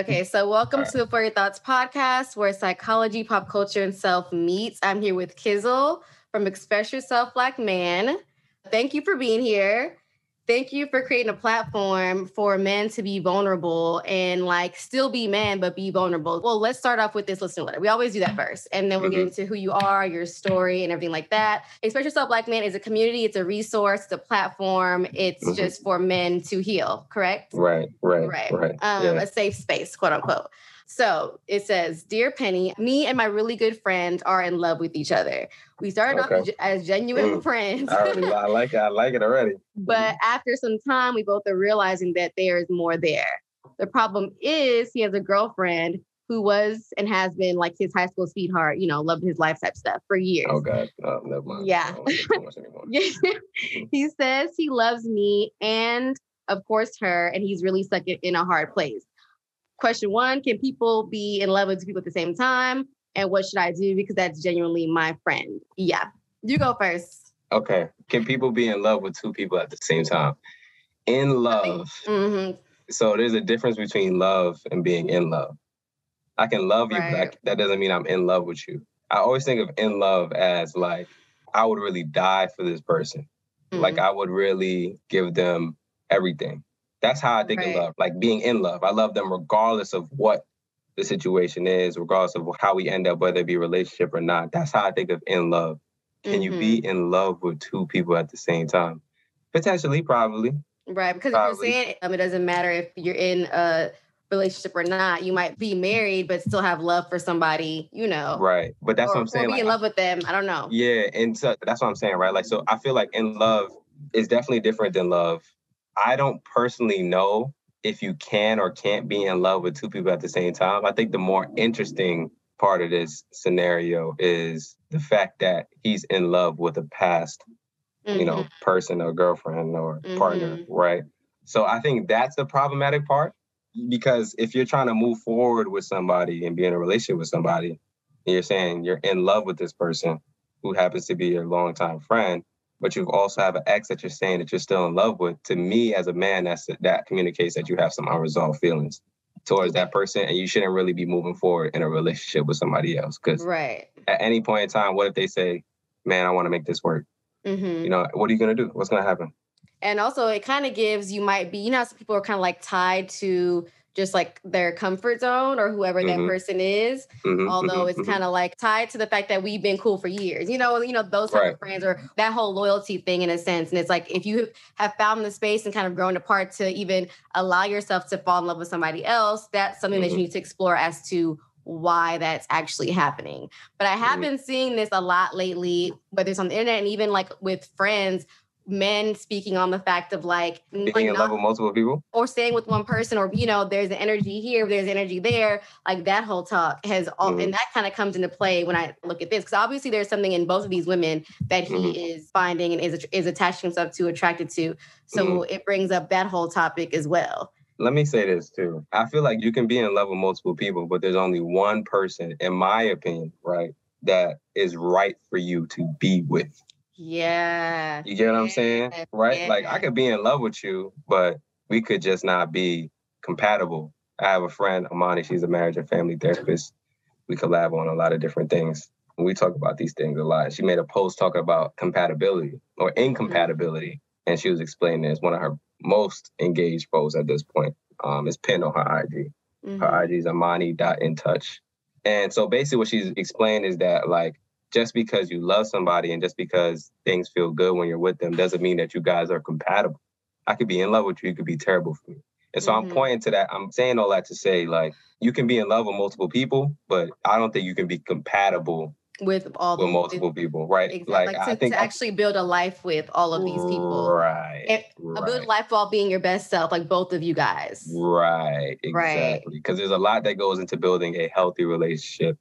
Okay, so welcome right. to the For Your Thoughts podcast, where psychology, pop culture, and self meets. I'm here with Kizzle from Express Yourself Black Man. Thank you for being here thank you for creating a platform for men to be vulnerable and like still be men but be vulnerable. Well, let's start off with this listener letter. We always do that first, and then we'll mm-hmm. get into who you are, your story, and everything like that. Express Yourself Black Man is a community. It's a resource. It's a platform. It's mm-hmm. just for men to heal. Correct? Right. Right. Right. right. Um, yeah. A safe space, quote unquote. So it says, Dear Pennie, me and my really good friend are in love with each other. We started okay. off as genuine mm. friends. I, already, I like it. I like it already. But after some time, we both are realizing that there is more there. The problem is he has a girlfriend who was and has been like his high school sweetheart, you know, loved his life type stuff for years. Oh God, oh, never mind. Yeah. he says he loves me and of course her, and he's really stuck in a hard place question one can people be in love with two people at the same time? And what should i do? Because that's genuinely my friend. Yeah. You go first. Okay. Can people be in love with two people at the same time? In love. Mm-hmm. so there's a difference between love and being in love. I can love you right. but I, that doesn't mean i'm in love with you. I always think of in love as like i would really die for this person. Mm-hmm. like i would really give them everything that's how I think right. of love, like being in love. I love them regardless of what the situation is, regardless of how we end up, whether it be a relationship or not. That's how I think of in love. Can mm-hmm. you be mm-hmm. in love with two people at the same time? Potentially, probably. Right. Because probably. if you're saying um, it doesn't matter if you're in a relationship or not, you might be married but still have love for somebody, you know. Right. But that's or, what I'm saying. Or be like, in love with them. I don't know. Yeah. And so that's what I'm saying, right? Like, so I feel like in love is definitely different than love I don't personally know if you can or can't be in love with two people at the same time. I think the more interesting part of this scenario is the fact that he's in love with a past, mm-hmm. you know, mm-hmm. person or girlfriend or mm-hmm. partner, right? So I think that's the problematic part because if you're trying to move forward with somebody and be in a relationship with somebody, and you're saying you're in love with this person who happens to be your longtime friend, but you also have an ex that you're saying that you're still in love with. To me, as a man, that's that communicates that you have some unresolved feelings towards that person, and you shouldn't really be moving forward in a relationship with somebody else. Because right at any point in time, what if they say, "Man, I want to make this work"? Mm-hmm. You know, what are you gonna do? What's gonna happen? And also, it kind of gives you might be you know some people are kind of like tied to just like their comfort zone or whoever mm-hmm. that person is. Mm-hmm, Although mm-hmm, it's mm-hmm. kind of like tied to the fact that we've been cool for years. You know, you know those type right. of friends or that whole loyalty thing in a sense. And it's like if you have found the space and kind of grown apart to even allow yourself to fall in love with somebody else, that's something that you mm-hmm. need to explore as to why that's actually happening. But I have been seeing this a lot lately, whether it's on the internet and even like with friends men speaking on the fact of like being in love with multiple people or staying with one person or you know there's an energy here there's energy there like that whole talk has all mm-hmm. and that kind of comes into play when i look at this because obviously there's something in both of these women that he mm-hmm. is finding and is is attaching himself to attracted to so mm-hmm. it brings up that whole topic as well let me say this too i feel like you can be in love with multiple people but there's only one person in my opinion right that is right for you to be with yeah. You get what I'm saying? Right? Yeah. Like I could be in love with you, but we could just not be compatible. I have a friend, Amani, she's a marriage and family therapist. We collab on a lot of different things. We talk about these things a lot. She made a post talking about compatibility or incompatibility. Mm-hmm. And she was explaining this. One of her most engaged posts at this point um, is pinned on her IG. Mm-hmm. Her IG is amani.intouch. And so basically what she's explained is that like just because you love somebody and just because things feel good when you're with them doesn't mean that you guys are compatible. I could be in love with you, you could be terrible for me. And so mm-hmm. I'm pointing to that. I'm saying all that to say, like, you can be in love with multiple people, but I don't think you can be compatible with all with multiple people, right? Exactly. Like, like to, I think to actually build a life with all of these people, right? And right. build life while being your best self, like both of you guys, right? Exactly. Because there's a lot that goes into building a healthy relationship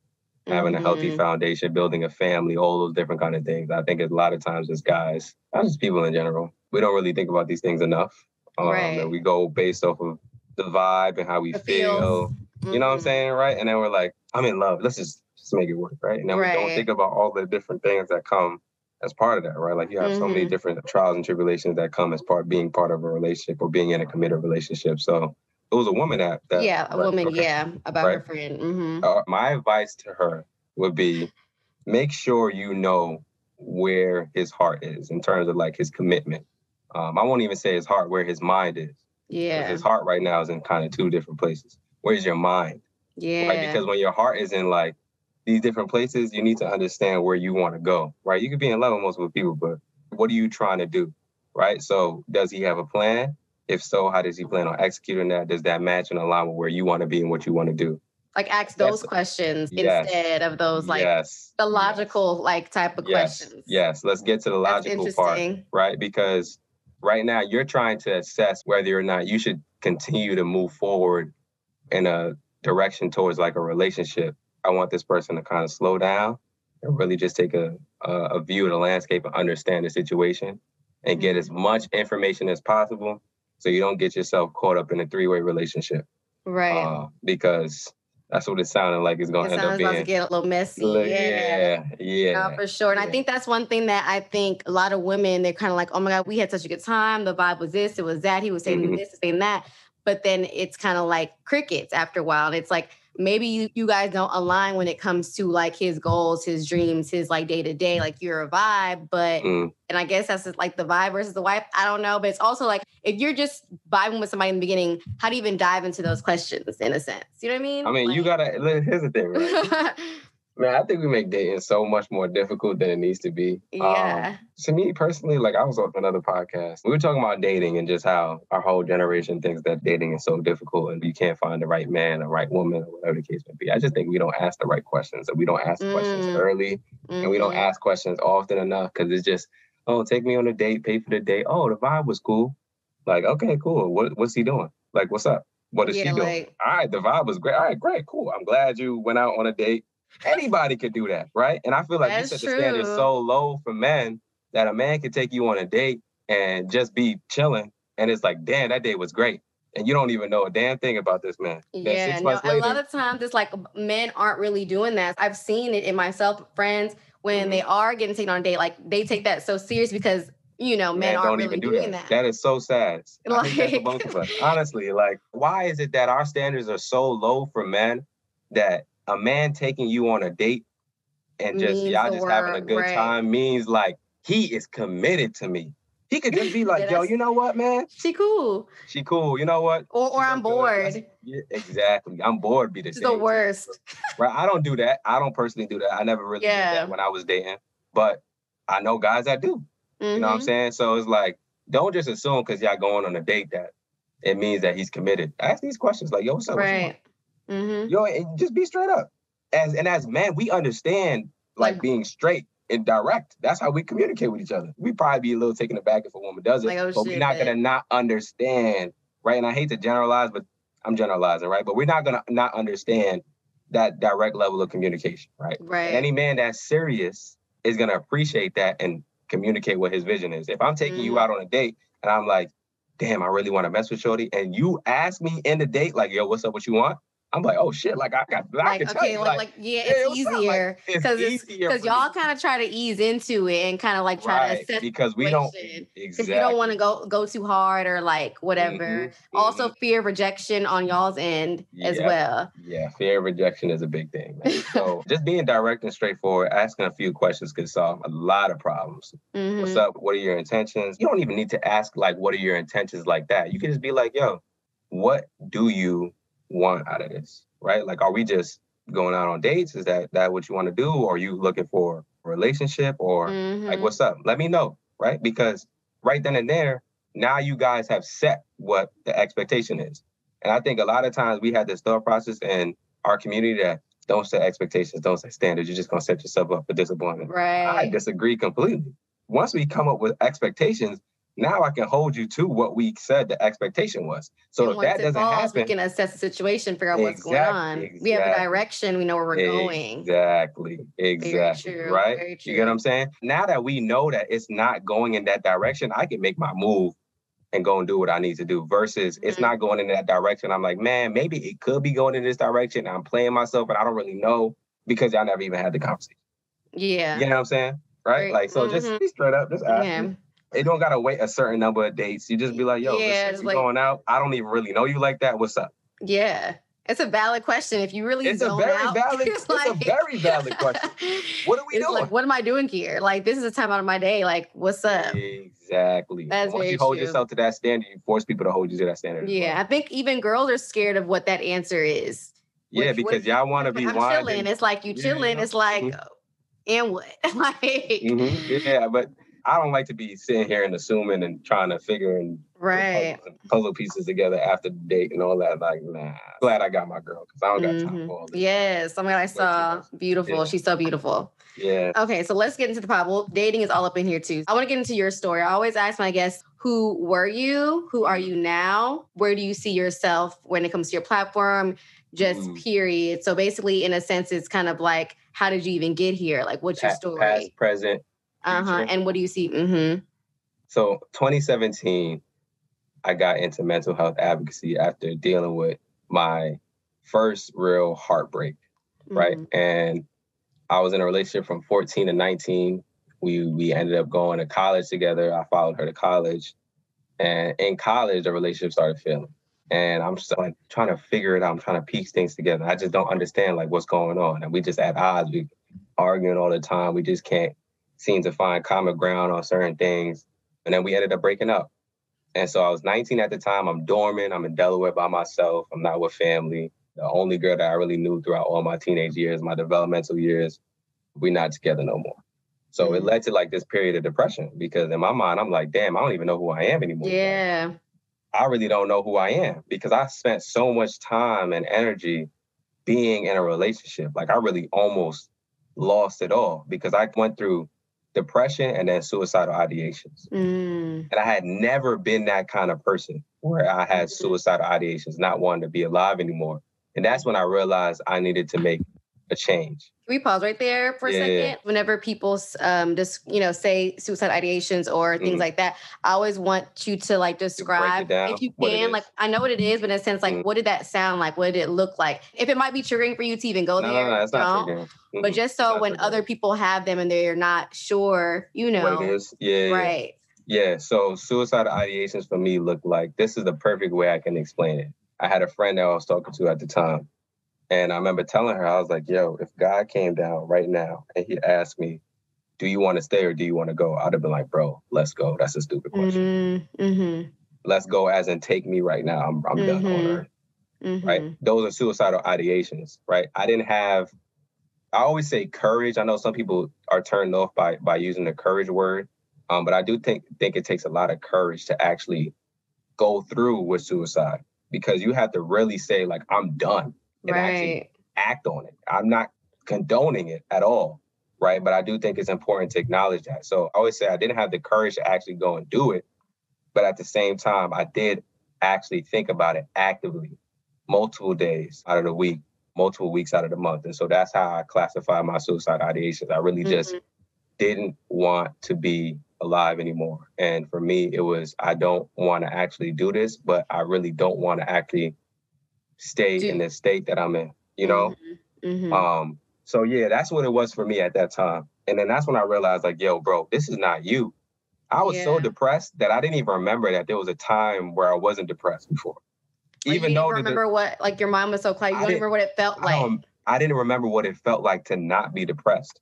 having mm-hmm. a healthy mm-hmm. foundation, building a family, all those different kind of things. I think a lot of times as guys, not just people in general, we don't really think about these things enough. Um, right. And we go based off of the vibe and how we it feel. Mm-hmm. You know what I'm mm-hmm. saying? Right. And then we're like, I'm in love. Let's just, just make it work. Right. And then right. we don't think about all the different things that come as part of that, right? Like you have mm-hmm. so many mm-hmm. different trials and tribulations that come as part being part of a relationship or being in a committed relationship. So it was a woman that, that yeah, a woman, okay. yeah, about right? her friend. Mm-hmm. Uh, my advice to her would be make sure you know where his heart is in terms of like his commitment. Um, I won't even say his heart, where his mind is. Yeah. His heart right now is in kind of two different places. Where's your mind? Yeah. Right? Because when your heart is in like these different places, you need to understand where you want to go. Right. You could be in love with multiple people, but what are you trying to do? Right. So does he have a plan? If so, how does he plan on executing that? Does that match and align with where you want to be and what you want to do? Like ask those That's, questions yes. instead of those like yes. the logical yes. like type of yes. questions. Yes. Let's get to the logical part. Right. Because right now you're trying to assess whether or not you should continue to move forward in a direction towards like a relationship. I want this person to kind of slow down and really just take a, a, a view of the landscape and understand the situation and get as mm-hmm. much information as possible so you don't get yourself caught up in a three-way relationship. Right. Uh, because that's what it sounded like it's going to end up being. About to get a little messy. yeah, yeah, yeah. for sure. And yeah. I think that's one thing that I think a lot of women they're kind of like, oh my god, we had such a good time. The vibe was this, it was that. He was saying mm-hmm. this, saying that. But then it's kind of like crickets after a while, and it's like maybe you, you guys don't align when it comes to like his goals, his dreams, his like day to day, like you're a vibe. But mm. and I guess that's like the vibe versus the wife. I don't know. But it's also like if you're just vibing with somebody in the beginning, how do you even dive into those questions in a sense? You know what I mean? I mean, like, you gotta here's the thing, right? Man, I think we make dating so much more difficult than it needs to be. Yeah. Um, to me personally, like I was on another podcast. We were talking about dating and just how our whole generation thinks that dating is so difficult and you can't find the right man, the right woman, or whatever the case may be. I just think we don't ask the right questions and we don't ask mm. questions early mm-hmm. and we don't mm-hmm. ask questions often enough because it's just, oh, take me on a date, pay for the date. Oh, the vibe was cool. Like, okay, cool. What, what's he doing? Like, what's up? What is yeah, she doing? Like, All right, the vibe was great. All right, great, cool. I'm glad you went out on a date Anybody could do that, right? And I feel like That's you set the standard so low for men that a man could take you on a date and just be chilling, and it's like, damn, that date was great. And you don't even know a damn thing about this man. Yeah, no, later, a lot of times it's like men aren't really doing that. I've seen it in myself, friends, when mm-hmm. they are getting taken on a date, like they take that so serious because you know, men, men aren't really do doing that. that. That is so sad. Like, both of us. Honestly, like, why is it that our standards are so low for men that a man taking you on a date and just means y'all just word, having a good right. time means like he is committed to me. He could just be like, yo, you know what, man? She cool. She cool. You know what? Or or I'm bored. Yeah, exactly. I'm bored. Be the, the worst. Right. I don't do that. I don't personally do that. I never really yeah. did that when I was dating. But I know guys that do. Mm-hmm. You know what I'm mm-hmm. saying? So it's like, don't just assume because y'all going on a date that it means that he's committed. Ask these questions like, yo, what's up? Right. Mm-hmm. Yo, and just be straight up. As and as men, we understand like, like being straight and direct. That's how we communicate with each other. We probably be a little taken aback if a woman does it, like, oh, but we're not gonna not understand, right? And I hate to generalize, but I'm generalizing, right? But we're not gonna not understand that direct level of communication, right? Right. And any man that's serious is gonna appreciate that and communicate what his vision is. If I'm taking mm-hmm. you out on a date and I'm like, damn, I really want to mess with Shorty, and you ask me in the date, like, yo, what's up? What you want? I'm like, oh shit, like I got I like, okay, like, like, yeah, it's easier because like, because y'all kind of try to ease into it and kind of like try right, to assess because we don't exactly you don't want to go go too hard or like whatever. Mm-hmm, also, mm-hmm. fear of rejection on y'all's end yeah, as well. Yeah, fear of rejection is a big thing. so just being direct and straightforward, asking a few questions could solve a lot of problems. Mm-hmm. What's up? What are your intentions? You don't even need to ask like, what are your intentions like that. You can just be like, yo, what do you want out of this, right? Like, are we just going out on dates? Is that that what you want to do? Or are you looking for a relationship? Or mm-hmm. like, what's up? Let me know, right? Because right then and there, now you guys have set what the expectation is. And I think a lot of times we have this thought process in our community that don't set expectations, don't set standards. You're just gonna set yourself up for disappointment. Right. I disagree completely. Once we come up with expectations, now I can hold you to what we said the expectation was. So if that doesn't falls, happen, we can assess the situation, figure out what's going on. Exactly. We have a direction. We know where we're going. Exactly. Exactly. Right. You get what I'm saying? Now that we know that it's not going in that direction, I can make my move and go and do what I need to do. Versus mm-hmm. it's not going in that direction. I'm like, man, maybe it could be going in this direction. I'm playing myself, and I don't really know because y'all never even had the conversation. Yeah. You know what I'm saying? Right? Like, so mm-hmm. just be straight up, just ask. Yeah. It don't gotta wait a certain number of dates. You just be like, yo, yeah, listen, like, going out. I don't even really know you like that. What's up? Yeah. It's a valid question. If you really it's a very out, valid. It's, it's like, a very valid question. What are we doing? Like, what am I doing here? Like, this is a time out of my day. Like, what's up? Exactly. That's Once you hold true. yourself to that standard, you force people to hold you to that standard. Yeah, well. I think even girls are scared of what that answer is. Yeah, because y'all want to be I'm chilling. It's like you chilling. Yeah. It's like, mm-hmm. and what? like, mm-hmm. yeah, but I don't like to be sitting here and assuming and trying to figure and right puzzle, puzzle, pieces together after the date and all that. Like, nah, glad I got my girl because I don't got mm-hmm. time for all this. Yes, I'm glad I saw beautiful. Yeah. She's so beautiful. Yeah. Okay, so let's get into the pop. Well, dating is all up in here too. I want to get into your story. I always ask my guests, who were you? Who are you now? Where do you see yourself when it comes to your platform? Just mm. period. So basically, in a sense, it's kind of like, how did you even get here? Like, what's your story? Past, present, uh huh. And what do you see? Mm-hmm. So 2017, I got into mental health advocacy after dealing with my first real heartbreak, mm-hmm. right? And I was in a relationship from 14 to 19. We we ended up going to college together. I followed her to college, and in college, the relationship started failing. And I'm just like trying to figure it out. I'm trying to piece things together. I just don't understand like what's going on. And we just at odds. We arguing all the time. We just can't seemed to find common ground on certain things. And then we ended up breaking up. And so I was 19 at the time. I'm dormant. I'm in Delaware by myself. I'm not with family. The only girl that I really knew throughout all my teenage years, my developmental years, we're not together no more. So mm-hmm. it led to like this period of depression because in my mind, I'm like, damn, I don't even know who I am anymore. Yeah. I really don't know who I am because I spent so much time and energy being in a relationship. Like I really almost lost it all because I went through depression and then suicidal ideations. Mm. And I had never been that kind of person where I had mm-hmm. suicidal ideations, not wanting to be alive anymore. And that's when I realized I needed to make a change. Can we pause right there for a yeah. second? Whenever people um just you know say suicide ideations or things mm like that, I always want you to like describe to if you can. Like I know what it is, but in a sense, like mm what did that sound like? What did it look like? If it might be triggering for you to even go no, there, no, no, it's not triggering. But just so when triggering. other people have them and they're not sure, you know, what it is. Yeah, right. Yeah. So suicidal ideations for me look like this is the perfect way I can explain it. I had a friend that I was talking to at the time and I remember telling her, I was like, yo, if God came down right now and he asked me, do you want to stay or do you want to go? I'd have been like, bro, let's go. That's a stupid question. Mm-hmm. mm-hmm. Let's go as in take me right now. I'm, I'm mm-hmm. done on mm-hmm. earth. Mm-hmm. Right. Those are suicidal ideations. Right. I didn't have, I always say courage. I know some people are turned off by, by using the courage word. Um, but I do think, think it takes a lot of courage to actually go through with suicide because you have to really say like, I'm done and right. actually act on it. I'm not condoning it at all, right? But I do think it's important to acknowledge that. So I always say I didn't have the courage to actually go and do it, but at the same time, I did actually think about it actively, multiple days out of the week, multiple weeks out of the month. And so that's how I classify my suicide ideations. I really mm-hmm. just didn't want to be alive anymore. And for me, it was I don't want to actually do this, but I really don't want to actually stay in the state that I'm in, you know? Mm-hmm. mm-hmm. Um, so yeah, that's what it was for me at that time. And then that's when I realized, like, yo, bro, this is not you. I was yeah. so depressed that I didn't even remember that there was a time where I wasn't depressed before. Like even though remember the, what like your mom was so quiet, you don't remember what it felt like. I, I, didn't remember what it felt like to not be depressed.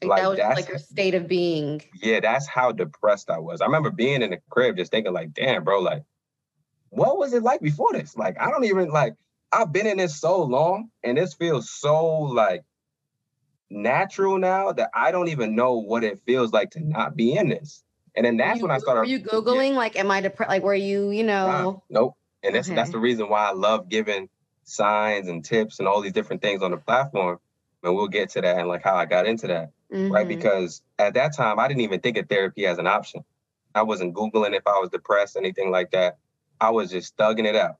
Like, like that was that's, like your state of being. Yeah, that's how depressed I was. I remember being in the crib just thinking like, damn, bro, like what was it like before this? Like, I don't even like, I've been in this so long and this feels so like natural now that I don't even know what it feels like to not be in this. And then that's you, when I started. Were you Googling, yeah. like, am I depressed? Like, were you, you know? Nah, nope. And that's, okay. that's the reason why I love giving signs and tips and all these different things on the platform. And we'll get to that and like how I got into that. Mm-hmm. Right. Because at that time, I didn't even think of therapy as an option. I wasn't Googling if I was depressed, anything like that. I was just thugging it out.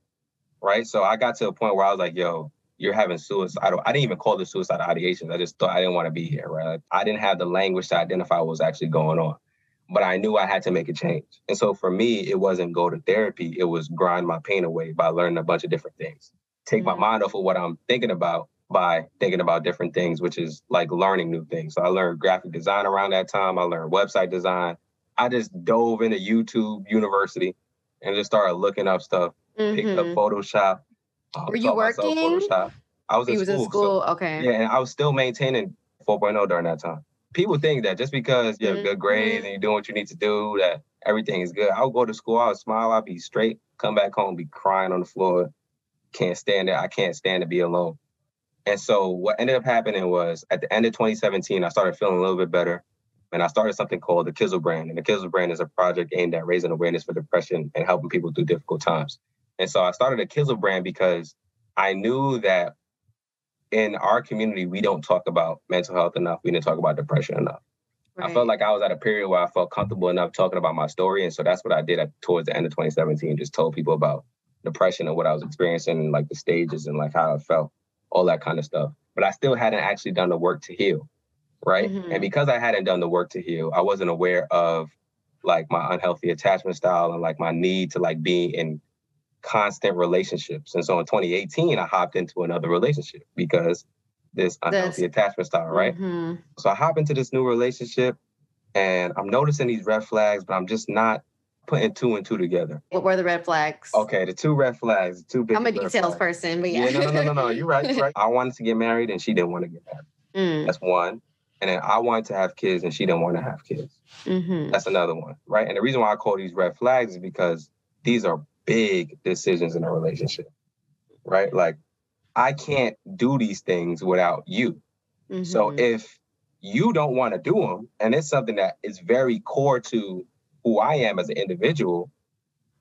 Right. So I got to a point where I was like, yo, you're having suicidal. I didn't even call it suicide ideations. I just thought I didn't want to be here. Right. I didn't have the language to identify what was actually going on. But I knew I had to make a change. And so for me, it wasn't go to therapy. It was grind my pain away by learning a bunch of different things. Take mm-hmm. my mind off of what I'm thinking about by thinking about different things, which is like learning new things. So I learned graphic design around that time. I learned website design. I just dove into YouTube University and just started looking up stuff, mm-hmm. picked up Photoshop. Um, Were you working? Photoshop. I was in was school. in school. So, okay. Yeah, and I was still maintaining 4.0 during that time. People think that just because you have mm-hmm. good grades and you're doing what you need to do, that everything is good. I would go to school, I would smile, I'd be straight, come back home, be crying on the floor. Can't stand it. I can't stand to be alone. And so what ended up happening was at the end of 2017, I started feeling a little bit better. And I started something called the Kizzle brand. And the Kizzle brand is a project aimed at raising awareness for depression and helping people through difficult times. And so I started a Kizzle brand because I knew that in our community, we don't talk about mental health enough. We didn't talk about depression enough. Right. I felt like I was at a period where I felt comfortable enough talking about my story. And so that's what I did at, towards the end of 2017, just told people about depression and what I was experiencing and like the stages and like how I felt, all that kind of stuff. But I still hadn't actually done the work to heal right? Mm-hmm. And because I hadn't done the work to heal, I wasn't aware of like my unhealthy attachment style and like my need to like be in constant relationships. And so in 2018, I hopped into another relationship because this unhealthy That's, attachment style, right? Mm-hmm. So I hop into this new relationship and I'm noticing these red flags, but I'm just not putting two and two together. What were the red flags? Okay, the two red flags, two big. I'm a details flags. person, but yeah. yeah. no, no, no, no, no. You're right. You're right. I wanted to get married, and she didn't want to get married. Mm. That's one. And then I wanted to have kids and she didn't want to have kids. Mm-hmm. That's another one, right? And the reason why I call these red flags is because these are big decisions in a relationship, right? Like I can't do these things without you. Mm-hmm. So if you don't want to do them, and it's something that is very core to who I am as an individual,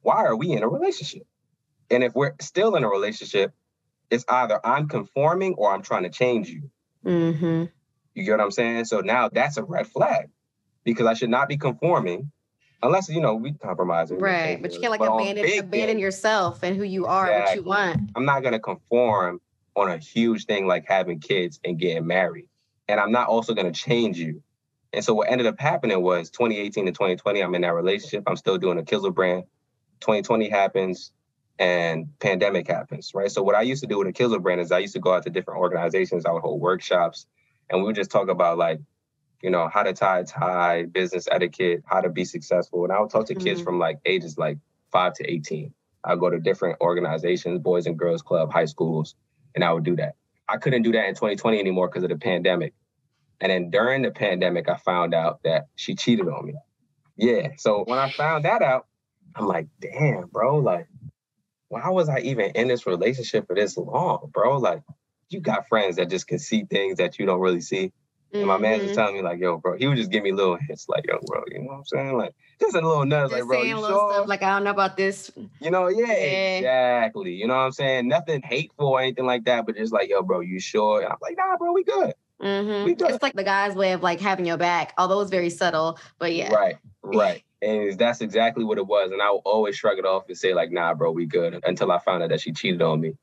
why are we in a relationship? And if we're still in a relationship, it's either I'm conforming or I'm trying to change you. Mm-hmm. You get what I'm saying? So now that's a red flag because I should not be conforming unless, you know, we compromise. Right. But you can't like but abandon, abandon yourself and who you are, exactly. what you want. I'm not going to conform on a huge thing like having kids and getting married. And I'm not also going to change you. And so what ended up happening was 2018 to 2020, I'm in that relationship. I'm still doing a Kizzle brand. 2020 happens and pandemic happens, right? So what I used to do with a Kizzle brand is I used to go out to different organizations. I would hold workshops and we would just talk about like, you know, how to tie a tie, business etiquette, how to be successful. And I would talk to mm-hmm. kids from like ages like five to 18. I go to different organizations, Boys and Girls Club, high schools, and I would do that. I couldn't do that in 2020 anymore because of the pandemic. And then during the pandemic, I found out that she cheated on me. Yeah. So when I found that out, I'm like, damn, bro, like, why was I even in this relationship for this long, bro? Like, you got friends that just can see things that you don't really see. And my man just mm-hmm. telling me like, yo, bro, he would just give me little hints like, yo, bro, you know what I'm saying? Like just a little nuts, like, bro, you sure? Stuff, like I don't know about this. You know, yeah, yeah, exactly. You know what I'm saying? Nothing hateful or anything like that, but just like, yo, bro, you sure? And I'm like, nah, bro, we good. Mm-hmm. We good. It's like the guy's way of like having your back, although it's very subtle, but yeah. Right, right. And that's exactly what it was. And I would always shrug it off and say, like, nah, bro, we good until I found out that she cheated on me.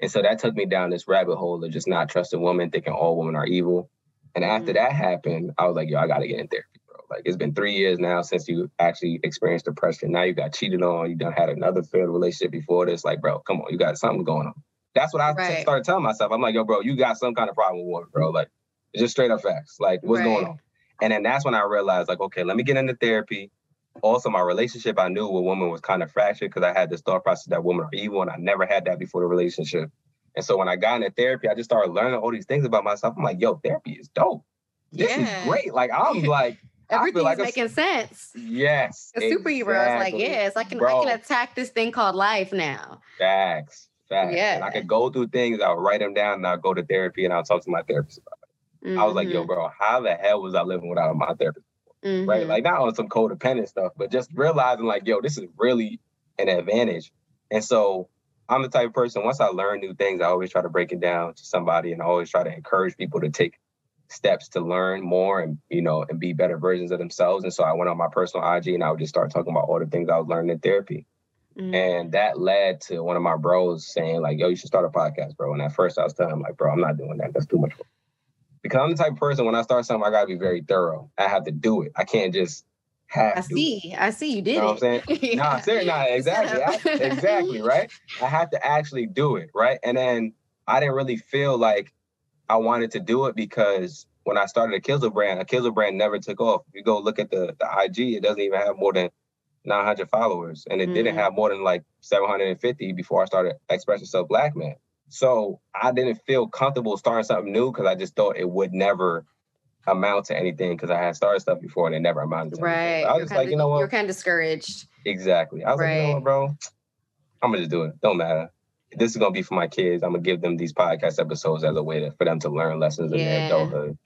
And so that took me down this rabbit hole of just not trusting women, thinking all women are evil. And after mm-hmm. that happened, I was like, yo, I gotta get in therapy, bro. Like it's been three years now since you actually experienced depression. Now you got cheated on, you done had another failed relationship before this. Like, bro, come on, you got something going on. That's what I right. started telling myself. I'm like, yo, bro, you got some kind of problem with women, bro. Like, it's just straight up facts. Like, what's right. going on? And then that's when I realized, like, okay, let me get into therapy also my relationship I knew with women was kind of fractured because I had this thought process that women are evil and I never had that before the relationship. And so when I got into therapy, I just started learning all these things about myself. I'm like, yo, therapy is dope. This yeah. is great. Like I'm like everything's like making a, sense. Yes. A exactly. superhero is like, yes, I can Bro. I can attack this thing called life now. Facts. Facts. Yeah. And I could go through things, I'll write them down and I'll go to therapy and I'll talk to my therapist about it. Mm-hmm. I was like, yo, mm-hmm. bro, how the hell was I living without my therapist? Mm-hmm. right? Like not on some codependent stuff, but just realizing like, yo, this is really an advantage. And so I'm the type of person, once I learn new things, I always try to break it down to somebody and I always try to encourage people to take steps to learn more and, you know, and be better versions of themselves. And so I went on my personal IG and I would just start talking about all the things I was learning in therapy. Mm-hmm. And that led to one of my bros saying, like, yo, you should start a podcast, bro. And at first I was telling him, like, bro, I'm not doing that. That's too much work because I'm the type of person when I start something, I gotta be very thorough. I have to do it. I can't just have. I see. It. I see. You did you know it. What I'm saying? yeah. No, exactly, I, exactly, right. I have to actually do it, right. And then I didn't really feel like I wanted to do it because when I started a Kizzle brand, a Kizzle brand never took off. If you go look at the, the IG, it doesn't even have more than 900 followers. And it mm. didn't have more than like 750 before I started Express Yourself Black Man. So I didn't feel comfortable starting something new because I just thought it would never amount to anything because I had started stuff before and it never amounted to right. anything. So I was just like, you know what? You're kind of discouraged. Exactly. I was right. like, you know what, bro? I'm gonna just do it. Don't matter. This is gonna be for my kids. I'm gonna give them these podcast episodes as a way to, for them to learn lessons yeah. in their adulthood.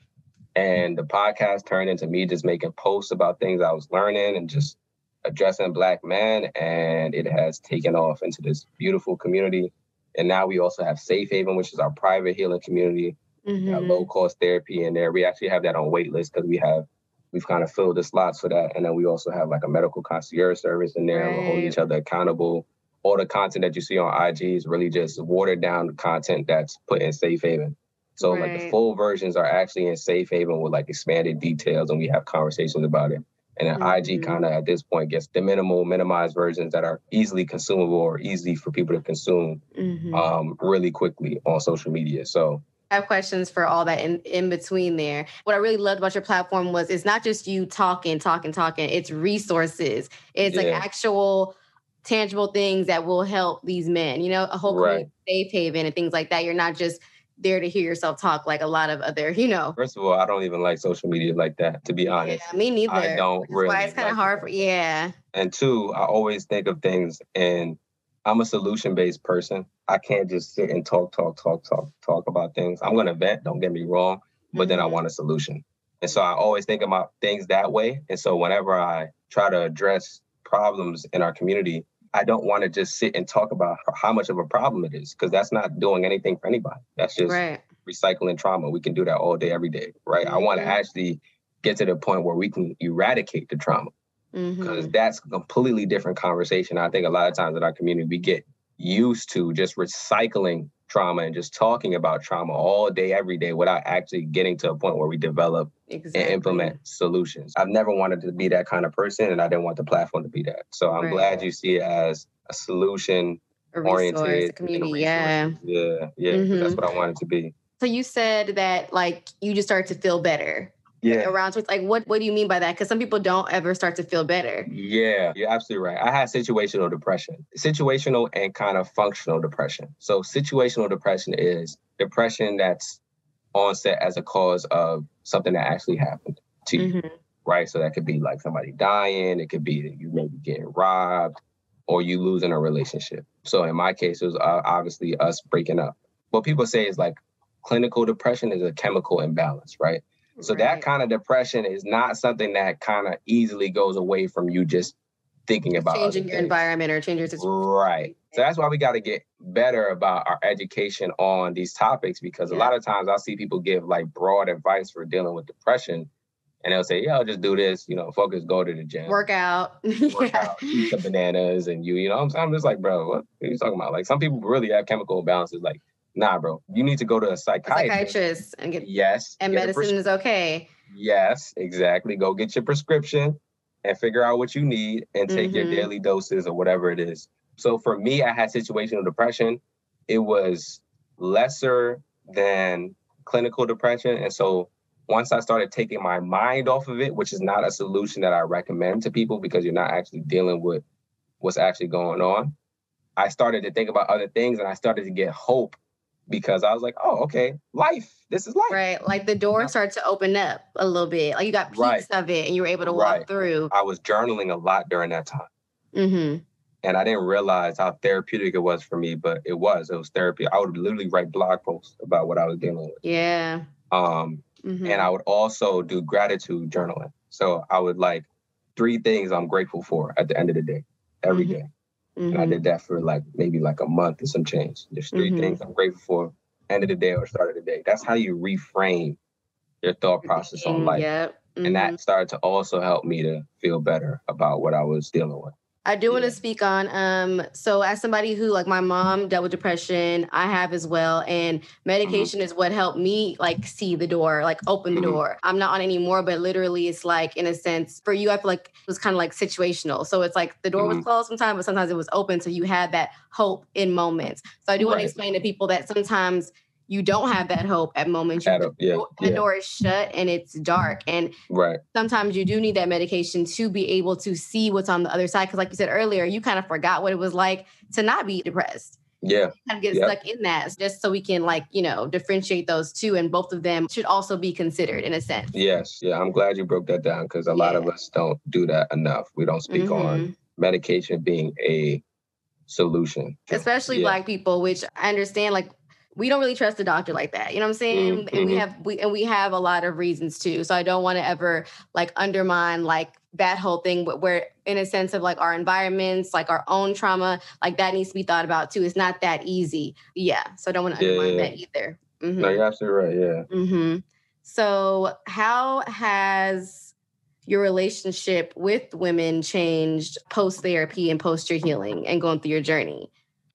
And the podcast turned into me just making posts about things I was learning and just addressing black men. And it has taken off into this beautiful community. And now we also have Safe Haven, which is our private healing community, mm-hmm. low cost therapy in there. We actually have that on waitlist because we have we've kind of filled the slots for that. And then we also have like a medical concierge service in there. Right. we hold each other accountable. All the content that you see on IG is really just watered down content that's put in Safe Haven. So right. like the full versions are actually in Safe Haven with like expanded details, and we have conversations about it. And then mm-hmm. IG kind of at this point gets the minimal, minimized versions that are easily consumable or easy for people to consume mm-hmm. um, really quickly on social media. So I have questions for all that in, in between there. What I really loved about your platform was it's not just you talking, talking, talking, it's resources. It's yeah. like actual tangible things that will help these men, you know, a whole right. safe haven and things like that. You're not just there to hear yourself talk like a lot of other, you know. First of all, I don't even like social media like that, to be honest. Yeah, me neither. I don't really. Why it's kind of like hard for yeah. And two, I always think of things and I'm a solution based person. I can't just sit and talk, talk, talk, talk, talk about things. I'm gonna vent, don't get me wrong, but mm-hmm. then I mm-hmm. want a solution. And so I always think about things that way. And so whenever I try to address problems in our community, I don't want to just sit and talk about how much of a problem it is because that's not doing anything for anybody. That's just right. recycling trauma. We can do that all day, every day, right? Mm-hmm. I want to actually get to the point where we can eradicate the trauma because mm-hmm. that's a completely different conversation. I think a lot of times in our community, we get used to just recycling trauma and just talking about trauma all day, every day without actually getting to a point where we develop exactly. and implement solutions. I've never wanted to be that kind of person and I didn't want the platform to be that. So I'm right. glad you see it as a solution oriented community. Yeah. Yeah. Yeah. Mm-hmm. That's what I wanted to be. So you said that like you just started to feel better yeah. around so like what what do you mean by that? Because some people don't ever start to feel better. Yeah you're absolutely right. I had situational depression situational and kind of functional depression. So situational depression is depression that's onset as a cause of something that actually happened to you mm-hmm. right? So that could be like somebody dying it could be that you maybe getting robbed or you losing a relationship. So in my case it was uh, obviously us breaking up. What people say is like clinical depression is a chemical imbalance right so right. that kind of depression is not something that kind of easily goes away from you just thinking about changing your environment or changing your situation. Right. So that's why we got to get better about our education on these topics because yeah. a lot of times I see people give like broad advice for dealing with depression. And they'll say, "Yo, just do this. You know, focus, go to the gym, work out, work yeah. out, eat some bananas, and you, you know, I'm, I'm just like, bro, what are you talking about? Like, some people really have chemical imbalances. Like, Nah, bro. You need to go to a psychiatrist. Psychiatrist and get yes. And get medicine pres- is okay. Yes, exactly. Go get your prescription and figure out what you need and take mm-hmm. your daily doses or whatever it is. So for me, I had situational depression. It was lesser than clinical depression. And so once I started taking my mind off of it, which is not a solution that I recommend to people because you're not actually dealing with what's actually going on, I started to think about other things and I started to get hope because I was like, oh, okay, life. This is life. Right. Like the door started to open up a little bit. Like you got peeks right. of it and you were able to walk right. through. I was journaling a lot during that time. Mm-hmm. And I didn't realize how therapeutic it was for me, but it was. It was therapy. I would literally write blog posts about what I was dealing with. Yeah. Um, mm-hmm. and I would also do gratitude journaling. So I would like three things I'm grateful for at the end of the day, every mm-hmm. day. Mm-hmm. And I did that for like maybe like a month and some change. There's 3 mm-hmm. things I'm grateful for end of the day or start of the day. That's how you reframe your thought process on life. Yep. Mm-hmm. And that mm-hmm. started to also help me to feel better about what I was dealing with. I do want to speak on um so as somebody who like my mom dealt with depression, I have as well and mm-hmm. medication mm-hmm. is what helped me like see the door, like open the mm-hmm. door. I'm not on anymore, but literally it's like in a sense for you I feel like it was kind of like situational. So it's like the door mm-hmm. was closed sometimes but sometimes it was open so you had that hope in moments. So I do right. want to explain to people that sometimes you don't have that hope at moments. You, yeah, the yeah. door is shut and it's dark. And right. sometimes you do need that medication to be able to see what's on the other side. Cause like you said earlier, you kind of forgot what it was like to not be depressed. Yeah. Kind of get yep. stuck in that just so we can like, you know, differentiate those two. And both of them should also be considered in a sense. Yes. Yeah. I'm glad you broke that down because a yeah. lot of us don't do that enough. We don't speak mm-hmm. on medication being a solution. Especially yeah. black people, which I understand like we don't really trust a doctor like that. You know what I'm saying? Mm-hmm. And we mm-hmm. have we and we have a lot of reasons too. So I don't want to ever like undermine like that whole thing, but where in a sense of like our environments, like our own trauma, like that needs to be thought about too. It's not that easy. Yeah. So I don't want to yeah, undermine yeah. that either. Mm-hmm. No, you're absolutely right. Yeah. Mm-hmm. So how has your relationship with women changed post therapy and post your healing and going through your journey?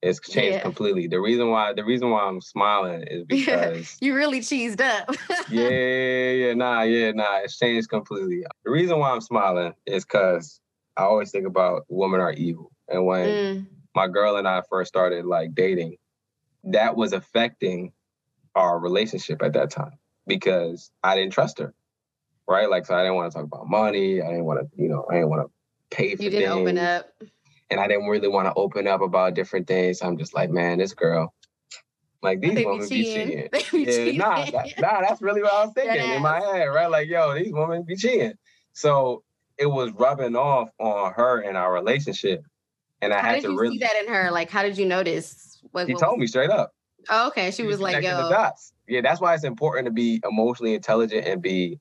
It's changed yeah. completely. The reason why the reason why I'm smiling is because you really cheesed up. yeah, yeah, nah, yeah, nah. It's changed completely. The reason why I'm smiling is because I always think about women are evil, and when mm. my girl and I first started like dating, that was affecting our relationship at that time because I didn't trust her, right? Like, so I didn't want to talk about money. I didn't want to, you know, I didn't want to pay for. You didn't things. open up and I didn't really want to open up about different things. I'm just like, man, this girl, like these women be cheating. Be cheating. yeah, nah, that, nah, that's really what I was thinking in my head, right? Like, yo, these women be cheating. So it was rubbing off on her and our relationship, and I how had to really see that in her. Like, how did you notice? What, she what told was... me straight up. Oh, okay. She, she was, was like, yo. Yeah, that's why it's important to be emotionally intelligent and be.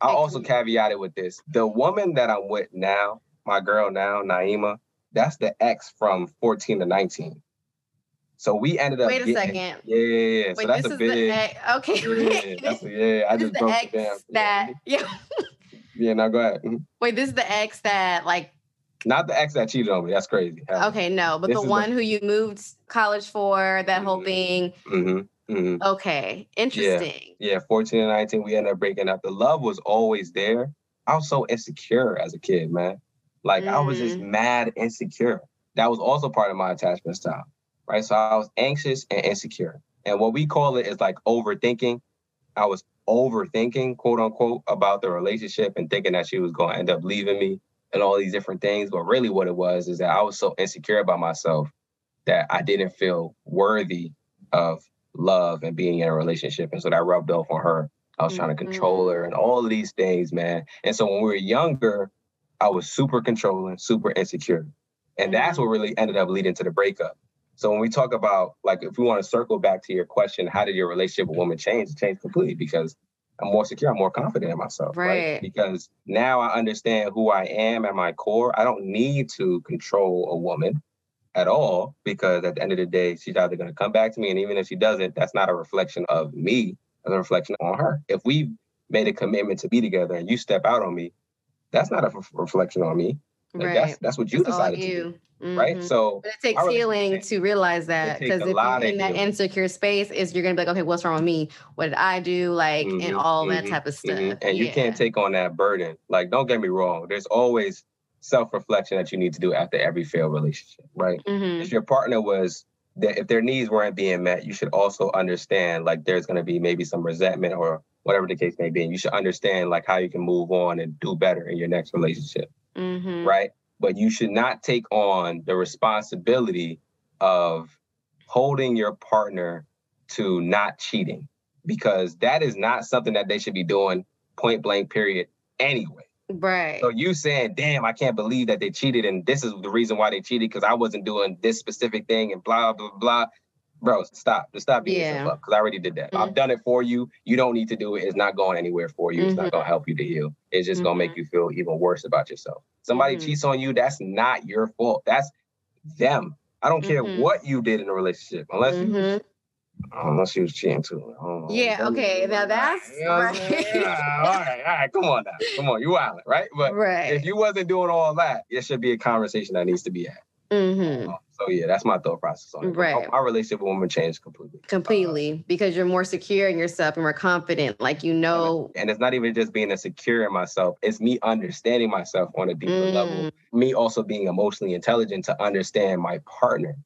I also caveat it with this: the woman that I'm with now, my girl now, Naima, that's the X from 14 to 19. So we ended up. Wait a getting, second. Yeah, yeah, yeah. so that's a big. The, okay. Yeah, that's, yeah, I just broke it down. That yeah. yeah. Now go ahead. Mm-hmm. Wait, this is the X that like. Not the ex that cheated on me. That's crazy. Okay, no, but this the one the... who you moved college for, that mm-hmm. whole thing. Mm-hmm. Mm-hmm. Okay, interesting. Yeah. yeah, 14 and 19, we ended up breaking up. The love was always there. I was so insecure as a kid, man. Like mm. I was just mm. mad insecure. That was also part of my attachment style, right? So I was anxious and insecure. And what we call it is like overthinking. I was overthinking, quote unquote, about the relationship and thinking that she was going to end up leaving me and all these different things. But really, what it was is that I was so insecure about myself that I didn't feel worthy of love and being in a relationship. And so that rubbed off on her. I was mm-hmm. trying to control her and all of these things, man. And so when we were younger, I was super controlling, super insecure. And that's mm-hmm. what really ended up leading to the breakup. So when we talk about like if we want to circle back to your question, how did your relationship with women change? It changed completely because I'm more secure, I'm more confident in myself. Right. right. Because now I understand who I am at my core. I don't need to control a woman at all because at the end of the day, she's either going to come back to me. And even if she doesn't, that's not a reflection of me, it's a reflection on her. If we made a commitment to be together and you step out on me, that's not a f- reflection on me. Like right. That's that's what you decided you. to do. Mm-hmm. Right. So but it takes healing to realize that because if you're in that insecure space, is you're gonna be like, okay, what's wrong with me? What did I do? Like mm-hmm, and all mm-hmm, that type of mm-hmm. stuff. And yeah. you can't take on that burden. Like, don't get me wrong. There's always self-reflection that you need to do after every failed relationship, right? Mm-hmm. If your partner was that if their needs weren't being met, you should also understand like there's gonna be maybe some resentment or whatever the case may be. And you should understand like how you can move on and do better in your next relationship. Mm-hmm. Right. But you should not take on the responsibility of holding your partner to not cheating because that is not something that they should be doing point blank period anyway. Right. So you saying, damn, I can't believe that they cheated and this is the reason why they cheated because I wasn't doing this specific thing and blah, blah, blah bro, stop. Just stop beating yeah. yourself up because I already did that. Mm-hmm. I've done it for you. You don't need to do it. It's not going anywhere for you. Mm-hmm. It's not mm-hmm. going to help you to heal. It's just mm-hmm. going to make you feel even worse about yourself. Somebody mm-hmm. cheats on you, that's not your fault. That's them. I don't care mm-hmm. what you did in a relationship, unless you unless she was cheating too. yeah, okay. Now that's you know right. all right, all right. Come on now. Come on. You island, right? But right. if you wasn't doing all that, it should be a conversation that needs to be had. Mm-hmm. So yeah, that's my thought process on it. Right. My, my relationship with women changed completely. Completely, uh, because you're more secure in yourself and more confident. Like you know. And it's not even just being a secure in myself; it's me understanding myself on a deeper mm. level. Me also being emotionally intelligent to understand my partner.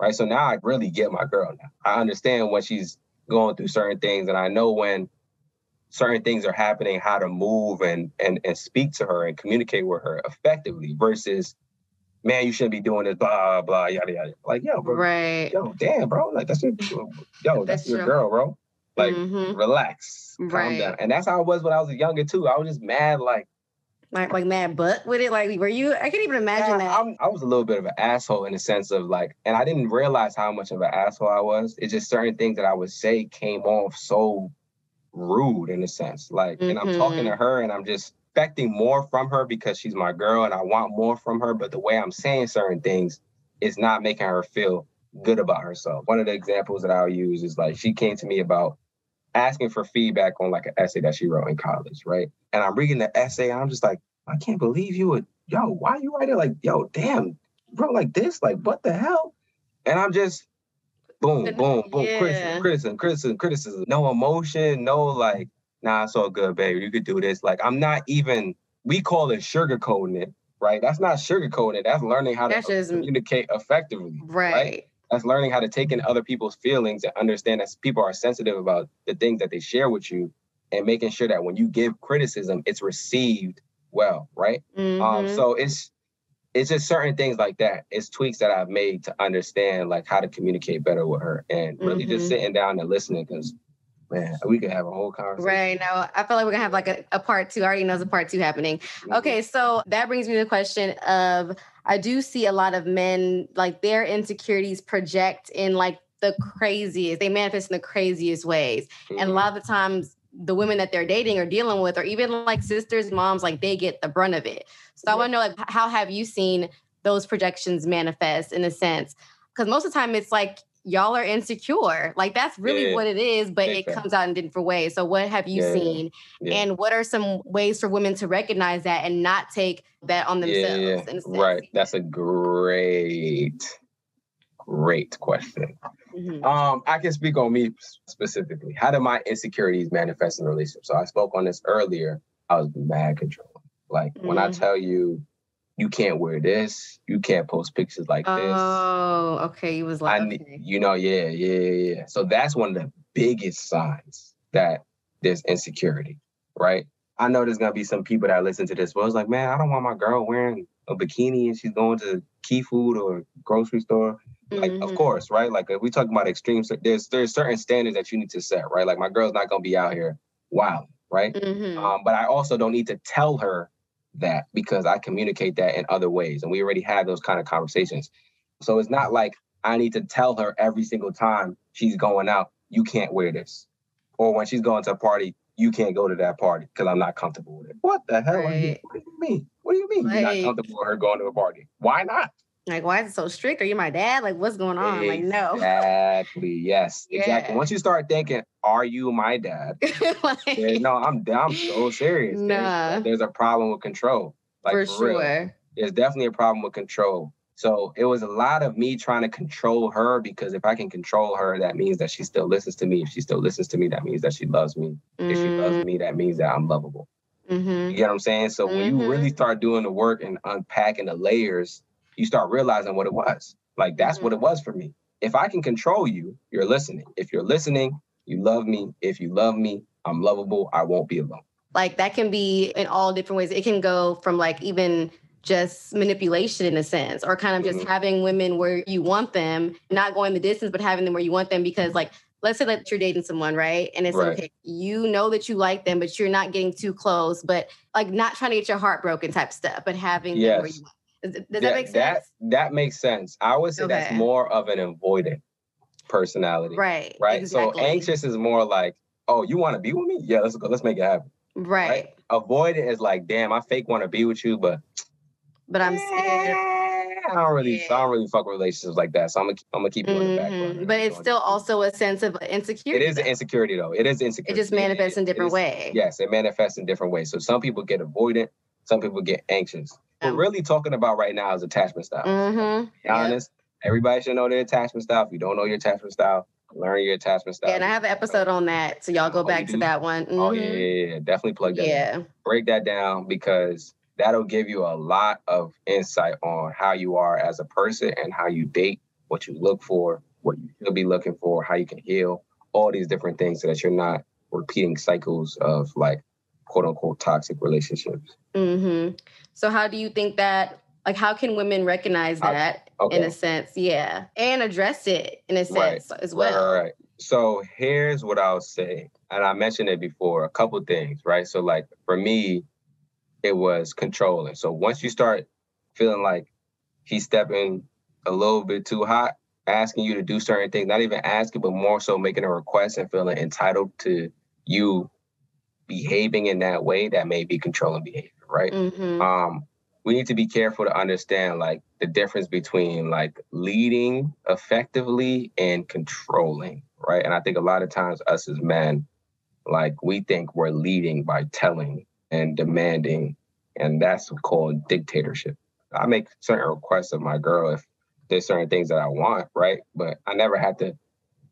Right. So now I really get my girl. Now I understand when she's going through certain things, and I know when certain things are happening, how to move and and and speak to her and communicate with her effectively versus man, you shouldn't be doing this, blah, blah, yada, yada. Like, yo, bro. Right. Yo, damn, bro. Like, that's your, yo, that's, that's your girl, bro. Like, mm-hmm. relax, calm right. down. And that's how I was when I was younger, too. I was just mad, like, like, like mad butt with it. Like, were you, I can't even imagine yeah, that. I'm, i was a little bit of an asshole in the sense of like, and I didn't realize how much of an asshole I was. It's just certain things that I would say came off so rude in a sense. Like, mm-hmm. and I'm talking to mm-hmm. her and I'm just, expecting more from her because she's my girl and I want more from her. But the way I'm saying certain things is not making her feel good about herself. One of the examples that I'll use is like she came to me about asking for feedback on like an essay that she wrote in college, right? And I'm reading the essay and I'm just like, I can't believe you would, yo, why you writing like, yo, damn, bro, like this? Like, what the hell? And I'm just boom, boom, boom, yeah. criticism, criticism, criticism, criticism. No emotion, no like nah, it's all good, baby. You could do this. Like, I'm not even, we call it sugarcoating it, right? That's not sugarcoating it. That's learning how That's to just, communicate effectively. Right. right. That's learning how to take in other people's feelings and understand that people are sensitive about the things that they share with you and making sure that when you give criticism, it's received well, right? Um, mm-hmm. Um, so it's it's just certain things like that. It's tweaks that I've made to understand like how to communicate better with her and really mm-hmm. just sitting down and listening because man, we could have a whole conversation. Right. Now, I feel like we're gonna have like a, a part two. I already know there's a part two happening. Mm-hmm. Okay, so that brings me to the question of I do see a lot of men like their insecurities project in like the craziest, they manifest in the craziest ways. Mm-hmm. And a mm-hmm. lot of the times the women that they're dating or dealing with, or even like sisters, moms, like they get the brunt of it. So yeah. I want to know like how have you seen those projections manifest in a sense? Because most of the time it's like y'all are insecure. Like that's really yeah, what it is, but it comes out in different ways. So what have you yeah, seen? Yeah. And what are some ways for women to recognize that and not take that on themselves? Right. That's a great, great question. Mm-hmm. Um, I can speak on me specifically. How do my insecurities manifest in a relationship? So I spoke on this earlier. I was mad controlling. Like mm-hmm. when I mm-hmm. tell you you can't wear this. You can't post pictures like this. Oh, okay. He was like, I, okay. you know, yeah, yeah, yeah. So that's one of the biggest signs that there's insecurity, right? I know there's gonna be some people that listen to this, but it's like, man, I don't want my girl wearing a bikini and she's going to Key Food or grocery store. Like, mm-hmm. of course, right? Like, if we talk about extremes, there's there's certain standards that you need to set, right? Like, my girl's not gonna be out here wild, right? Mm-hmm. Um, but I also don't need to tell her that because I communicate that in other ways. And we already have those kind of conversations. So it's not like I need to tell her every single time she's going out, you can't wear this. Or when she's going to a party, you can't go to that party because I'm not comfortable with it. What the hell? Right. What do you mean? What do you mean like, you're not comfortable with her going to a party? Why not? Like, why is it so strict? Are you my dad? Like, what's going on? Exactly. Like, no. Exactly. Yes. Yeah. Exactly. Once you start thinking, are you my dad? like, no, I'm I'm so serious. Nah. There's, there's a problem with control. Like for, for sure. Real. There's definitely a problem with control. So it was a lot of me trying to control her because if I can control her, that means that she still listens to me. If she still listens to me, that means that she loves me. Mm. If she loves mm. me, that means that I'm lovable. Mm-hmm. You get what I'm saying? So mm-hmm. when you mm-hmm. really start doing the work and unpacking the layers, you start realizing what it was. Like that's mm-hmm. what it mm-hmm. was for me. If I can control you, you're listening. If you're listening, you love me. If you love me, I'm lovable. I won't be alone. Like that can be in all different ways. It can go from like even just manipulation in a sense, or kind of just mm-hmm. having women where you want them, not going the distance, but having them where you want them because like let's say that you're dating someone, right? And it's right. okay, you know that you like them, but you're not getting too close, but like not trying to get your heart broken type stuff, but having yes. them where you want does, does that, that, make sense? That, that makes sense. I would say okay. that's more of an avoidant personality. Right. Right. Exactly. So anxious is more like, oh, you want to be with me? Yeah, let's go. Let's make it happen. Right. right? Avoidant is like, damn, I fake want to be with you, but but I'm scared. I don't really, yeah. I don't really fuck with relationships like that. So I'm gonna, I'm gonna keep you mm-hmm. in the background. But it's still also a sense of insecurity. It is an insecurity though. It is insecurity. It just manifests it, in different ways. Yes, it manifests in different ways. So some people get avoidant, some people get anxious we're really talking about right now is attachment style. Mm-hmm. Be honest, everybody should know their attachment style. If you don't know your attachment style, learn your attachment style. Yeah, and I have an episode on that, so y'all go oh, back to that one. Mm-hmm. Oh yeah, yeah, yeah, definitely plug that. Yeah, in. break that down because that'll give you a lot of insight on how you are as a person and how you date, what you look for, what you should be looking for, how you can heal, all these different things so that you're not repeating cycles of like quote unquote toxic relationships. Mm-hmm. So how do you think that like how can women recognize that I, okay. in a sense? Yeah. And address it in a sense right. as well. Right, right. So here's what I'll say. And I mentioned it before, a couple things, right? So like for me, it was controlling. So once you start feeling like he's stepping a little bit too hot, asking you to do certain things, not even asking, but more so making a request and feeling entitled to you behaving in that way, that may be controlling behavior, right? Mm-hmm. Um, we need to be careful to understand like the difference between like leading effectively and controlling, right? And I think a lot of times us as men, like we think we're leading by telling and demanding, and that's called dictatorship. I make certain requests of my girl if there's certain things that I want, right? But I never have to,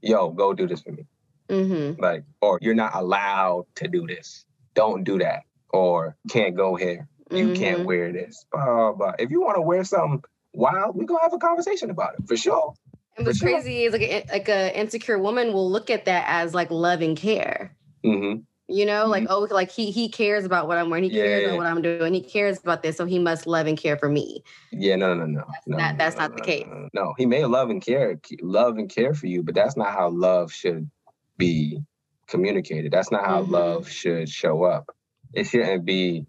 yo, go do this for me. Mm-hmm. Like, or you're not allowed to do this. Don't do that. Or can't go here. You mm-hmm. can't wear this. Blah, blah. If you want to wear something wild, we're gonna have a conversation about it for sure. And what's crazy is like a, like a insecure woman will look at that as like love and care. Mm-hmm. You know, mm-hmm. like oh, like he he cares about what I'm wearing. He yeah, cares about what I'm doing. He cares about this, so he must love and care for me. Yeah, no, no, no, that's no. Not, no, that's no, not the case. No, he may love and care, love and care for you, but that's not how love should be communicated. That's not how mm-hmm. love should show up. It shouldn't be,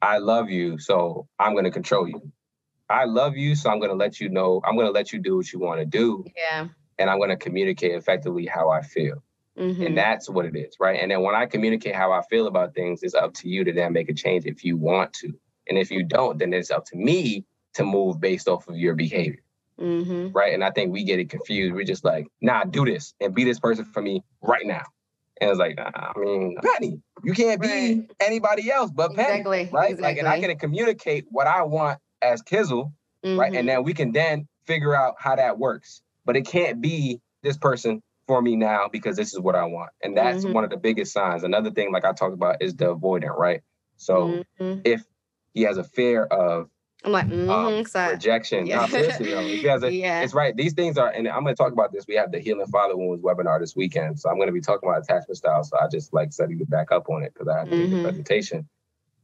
I love you, so I'm going to control you. I love you, so I'm going to let you know, I'm going to let you do what you want to do. Yeah. And I'm going to communicate effectively how I feel. Mm-hmm. And that's what it is, right? And then when I communicate how I feel about things, it's up to you to then make a change if you want to. And if you don't, then it's up to me to move based off of your behavior. Mm-hmm. Right. And I think we get it confused. We're just like, nah, do this and be this person for me right now. And it's like, I mean, Pennie, you can't be anybody else but Pennie. Exactly. Right. Exactly. Like, and I can communicate what I want as Kizzle, mm-hmm. right? And mm-hmm. then we can then figure out how that works. But it can't be this person for me now because this is what I want. And that's mm-hmm. one of the biggest signs. Another thing, like I talked about, is the avoidant, right? So mm-hmm. if he has a fear of I'm like, mm-hmm, um, rejection. Yeah. No, seriously, though. If he yeah. It's right. These things are, and I'm going to talk about this. We have the Healing Father Wounds webinar this weekend. So I'm going to be talking about attachment style. So I just like setting you back up on it because I have to mm-hmm. the presentation.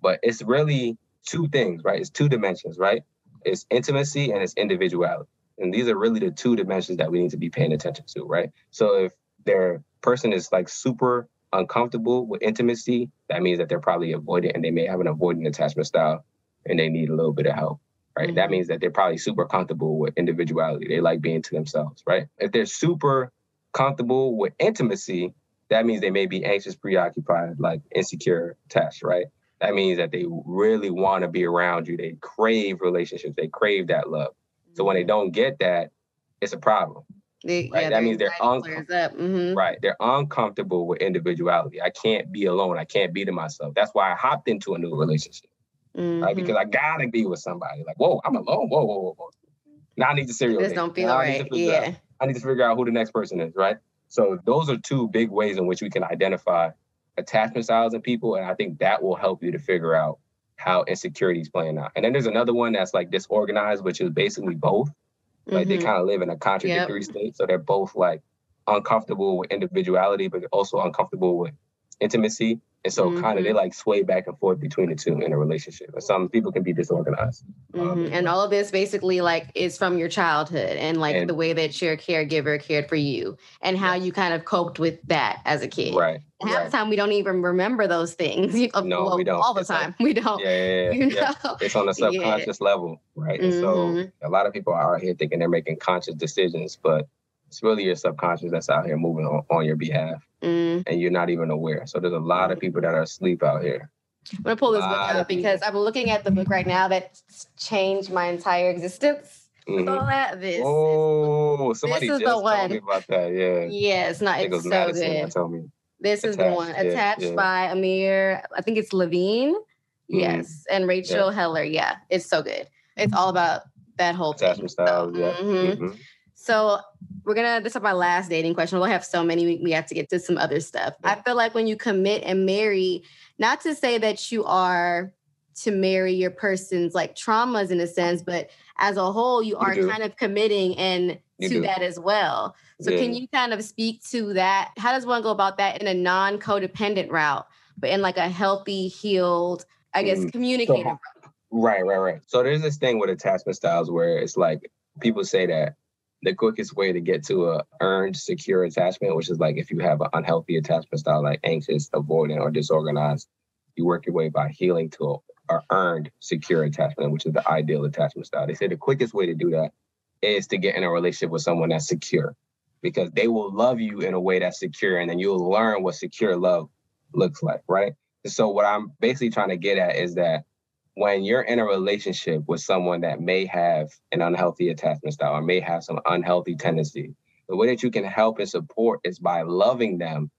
But it's really two things, right? It's two dimensions, right? It's intimacy and it's individuality. And these are really the two dimensions that we need to be paying attention to, right? So if their person is like super uncomfortable with intimacy, that means that they're probably avoidant and they may have an avoidant attachment style and they need a little bit of help, right? Mm-hmm. That means that they're probably super comfortable with individuality. They like being to themselves, right? If they're super comfortable with intimacy, that means they may be anxious, preoccupied, like insecure, attached, right? That means that they really want to be around you. They crave relationships. They crave that love. So when they don't get that, it's a problem. They, right? Yeah, that means they're uncomfortable. Mm-hmm. Right. They're uncomfortable with individuality. I can't be alone. I can't be to myself. That's why I hopped into a new relationship. Mm-hmm. Right. Because I gotta be with somebody. Like, whoa, I'm alone. Whoa, whoa, whoa, whoa. Now I need to serial. This don't feel right. Yeah. Out. I need to figure out who the next person is, right? So those are two big ways in which we can identify attachment styles in people. And I think that will help you to figure out how insecurity is playing out. And then there's another one that's like disorganized, which is basically both. Like mm-hmm. they kind of live in a contradictory yep. state. So they're both like uncomfortable with individuality, but also uncomfortable with intimacy. And so mm-hmm. kind of they like sway back and forth between the two in a relationship. And some people can be disorganized. Mm-hmm. Um, and all of this basically like is from your childhood and like and, the way that your caregiver cared for you and how you kind of coped with that as a kid. Right. And half right. the time we don't even remember those things. no, well, we don't. All the it's time. Like, we don't. Yeah, yeah, yeah. You know? yeah. It's on a subconscious yeah. level, right? And so mm-hmm. a lot of people are out here thinking they're making conscious decisions, but it's really your subconscious that's out here moving on, on your behalf mm. and you're not even aware. So there's a lot of people that are asleep out here. I'm gonna pull this book up because I'm looking at the book right now that changed my entire existence. Mm-hmm. all that, this. Oh, somebody this is just the one. told me about that. Yeah. Yeah, it's not. It's it so Madison good. Told me. This is the one attached yeah, yeah. by Amir. I think it's Levine. Mm-hmm. Yes, and Rachel yeah. Heller. Yeah, it's so good. It's all about that whole attachment thing. styles. So, yeah. Mm-hmm. Mm-hmm. So we're gonna this is my last dating question. We'll have so many. We, we have to get to some other stuff. Yeah. I feel like when you commit and marry, not to say that you are to marry your person's like traumas in a sense, but as a whole, you, you are do. kind of committing and you to do. that as well. So yeah. can you kind of speak to that? How does one go about that in a non-codependent route, but in like a healthy, healed, I guess, mm. communicative so, Right, right, right. So there's this thing with attachment styles where it's like people say that the quickest way to get to a earned secure attachment, which is like if you have an unhealthy attachment style like anxious, avoidant, or disorganized, you work your way by healing to a, earned secure attachment, which is the ideal attachment style. They say the quickest way to do that is to get in a relationship with someone that's secure because they will love you in a way that's secure and then you'll learn what secure love looks like, right? So what I'm basically trying to get at is that when you're in a relationship with someone that may have an unhealthy attachment style or may have some unhealthy tendency, the way that you can help and support is by loving them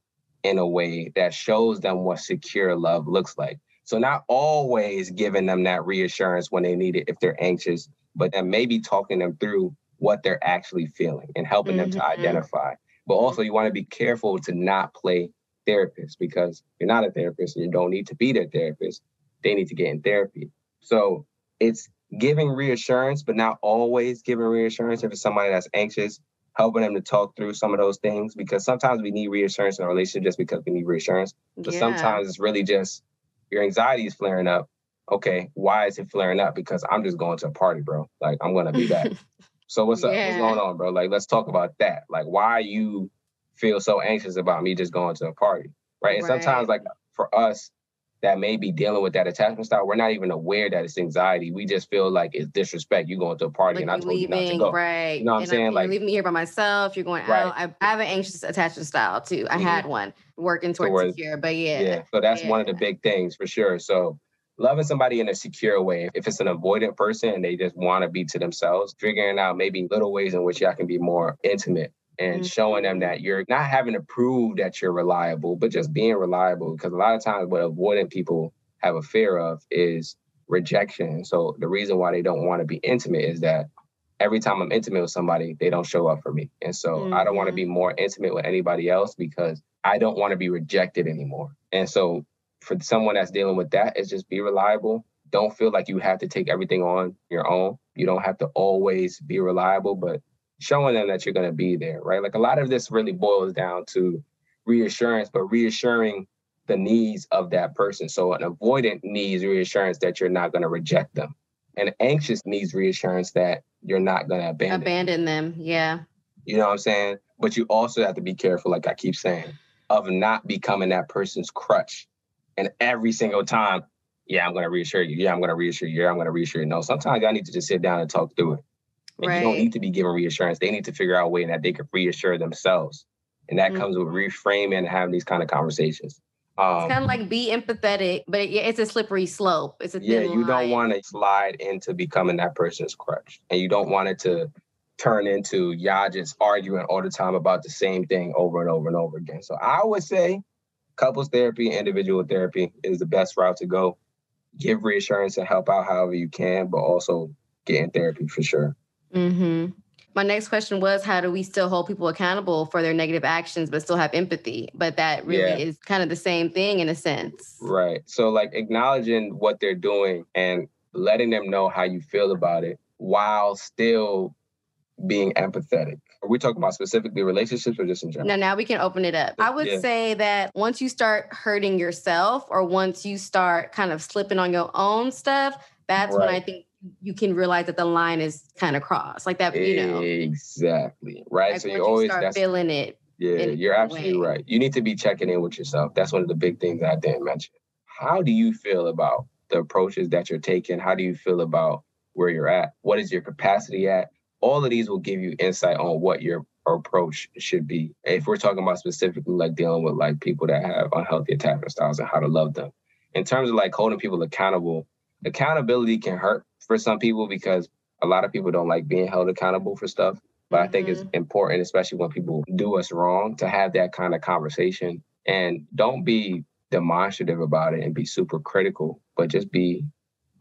in a way that shows them what secure love looks like. So not always giving them that reassurance when they need it if they're anxious, but then maybe talking them through what they're actually feeling and helping mm-hmm. them to mm-hmm. identify. But also you want to be careful to not play therapist because you're not a therapist and you don't need to be their therapist they need to get in therapy. So it's giving reassurance, but not always giving reassurance if it's somebody that's anxious, helping them to talk through some of those things because sometimes we need reassurance in a relationship just because we need reassurance. But yeah. sometimes it's really just your anxiety is flaring up. Okay, why is it flaring up? Because I'm just going to a party, bro. Like I'm gonna be back. so what's up? Yeah. What's going on, bro? Like let's talk about that. Like why you feel so anxious about me just going to a party, right? And right. sometimes like for us, that may be dealing with that attachment style, we're not even aware that it's anxiety. We just feel like it's disrespect. You going to a party like and I told leaving, you not to go. Right. You know what I'm saying? like leaving me here by myself. You're going right. out. I, I, have an anxious attachment style too. I mm-hmm. had one working towards, towards secure, but yeah. Yeah. So that's yeah. one of the big things for sure. So loving somebody in a secure way. If it's an avoidant person and they just want to be to themselves, figuring out maybe little ways in which y'all can be more intimate and mm-hmm. showing them that you're not having to prove that you're reliable, but just being reliable. Because a lot of times, what avoidant people have a fear of is rejection. So the reason why they don't want to be intimate is that every time I'm intimate with somebody, they don't show up for me. And so mm-hmm. I don't want to be mm-hmm. more intimate with anybody else because I don't want to be rejected anymore. And so for someone that's dealing with that, is just be reliable. Don't feel like you have to take everything on your own. You don't have to always be reliable, but showing them that you're going to be there, right? Like a lot of this really boils down to reassurance, but reassuring the needs of that person. So an avoidant needs reassurance that you're not going to reject them. An anxious needs reassurance that you're not going to abandon abandon them. Yeah. You know what I'm saying? But you also have to be careful, like I keep saying, of not becoming that person's crutch. And every single time, yeah, I'm going to reassure you. Yeah, I'm going to reassure you. Yeah, I'm going to reassure you. No, sometimes I need to just sit down and talk through it. And right. you don't need to be given reassurance. They need to figure out a way that they can reassure themselves. And that mm-hmm. comes with reframing and having these kind of conversations. Um, it's kind of like be empathetic, but yeah, it's a slippery slope. It's a yeah. You don't want to slide into becoming that person's crutch, and you don't want it to turn into y'all just arguing all the time about the same thing over and over and over again. So I would say couples therapy, individual therapy is the best route to go. Give reassurance and help out however you can, but also get in therapy for sure. Mm-hmm. My next question was how do we still hold people accountable for their negative actions but still have empathy? But that really yeah. is kind of the same thing in a sense. Right. So like acknowledging what they're doing and letting them know how you feel about it while still being empathetic. Are we talking about specifically relationships or just in general? No, now we can open it up. I would yeah. say that once you start hurting yourself or once you start kind of slipping on your own stuff, that's right. when I think you can realize that the line is kind of crossed, like that. You know, exactly right. Like so you always start feeling it. Yeah, you're absolutely way. right. You need to be checking in with yourself. That's one of the big things I didn't mention. How do you feel about the approaches that you're taking? How do you feel about where you're at? What is your capacity at? All of these will give you insight on what your approach should be. If we're talking about specifically like dealing with like people that have unhealthy attachment styles and how to love them. In terms of like holding people accountable, accountability can hurt for some people because a lot of people don't like being held accountable for stuff. But mm-hmm. I think it's mm-hmm. important, especially when people do us wrong, to have that kind of conversation and don't be demonstrative about it and be super critical, but just be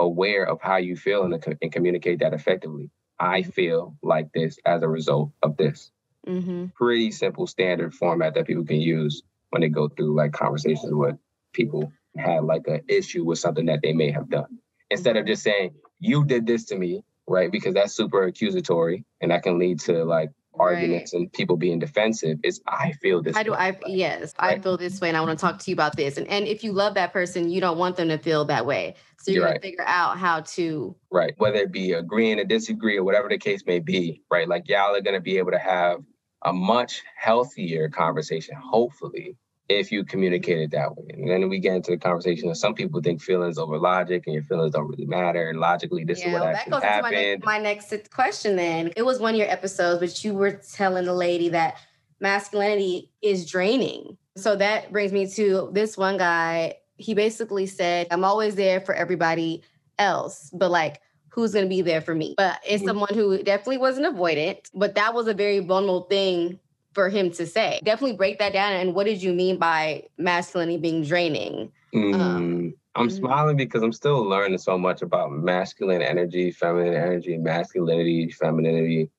aware of how you feel and, and communicate that effectively. I mm-hmm. feel like this as a result of this. Mm-hmm. Pretty simple standard format that people can use when they go through like conversations with people had like an issue with something that they may have done. instead of just saying, you did this to me, right? Because that's super accusatory and that can lead to like arguments right. and people being defensive is I feel this. I do. I yes, right? I feel this way, and I want to talk to you about this. And and if you love that person, you don't want them to feel that way. So you're, you're gonna right. figure out how to right, whether it be agreeing to disagree or whatever the case may be, right? Like y'all are gonna be able to have a much healthier conversation, hopefully, if you communicate it that way. And then we get into the conversation of some people think feelings over logic and your feelings don't really matter. And logically, this yeah, is what well, actually happened. Into my, next, my next question then. It was one of your episodes, but you were telling the lady that masculinity is draining. So that brings me to this one guy. He basically said, I'm always there for everybody else, but like, who's going to be there for me? But it's mm-hmm. someone who definitely wasn't avoidant, but that was a very vulnerable thing for him to say. Definitely break that down. And what did you mean by masculinity being draining? Mm, um, I'm mm-hmm. smiling because I'm still learning so much about masculine energy, feminine energy, masculinity, femininity,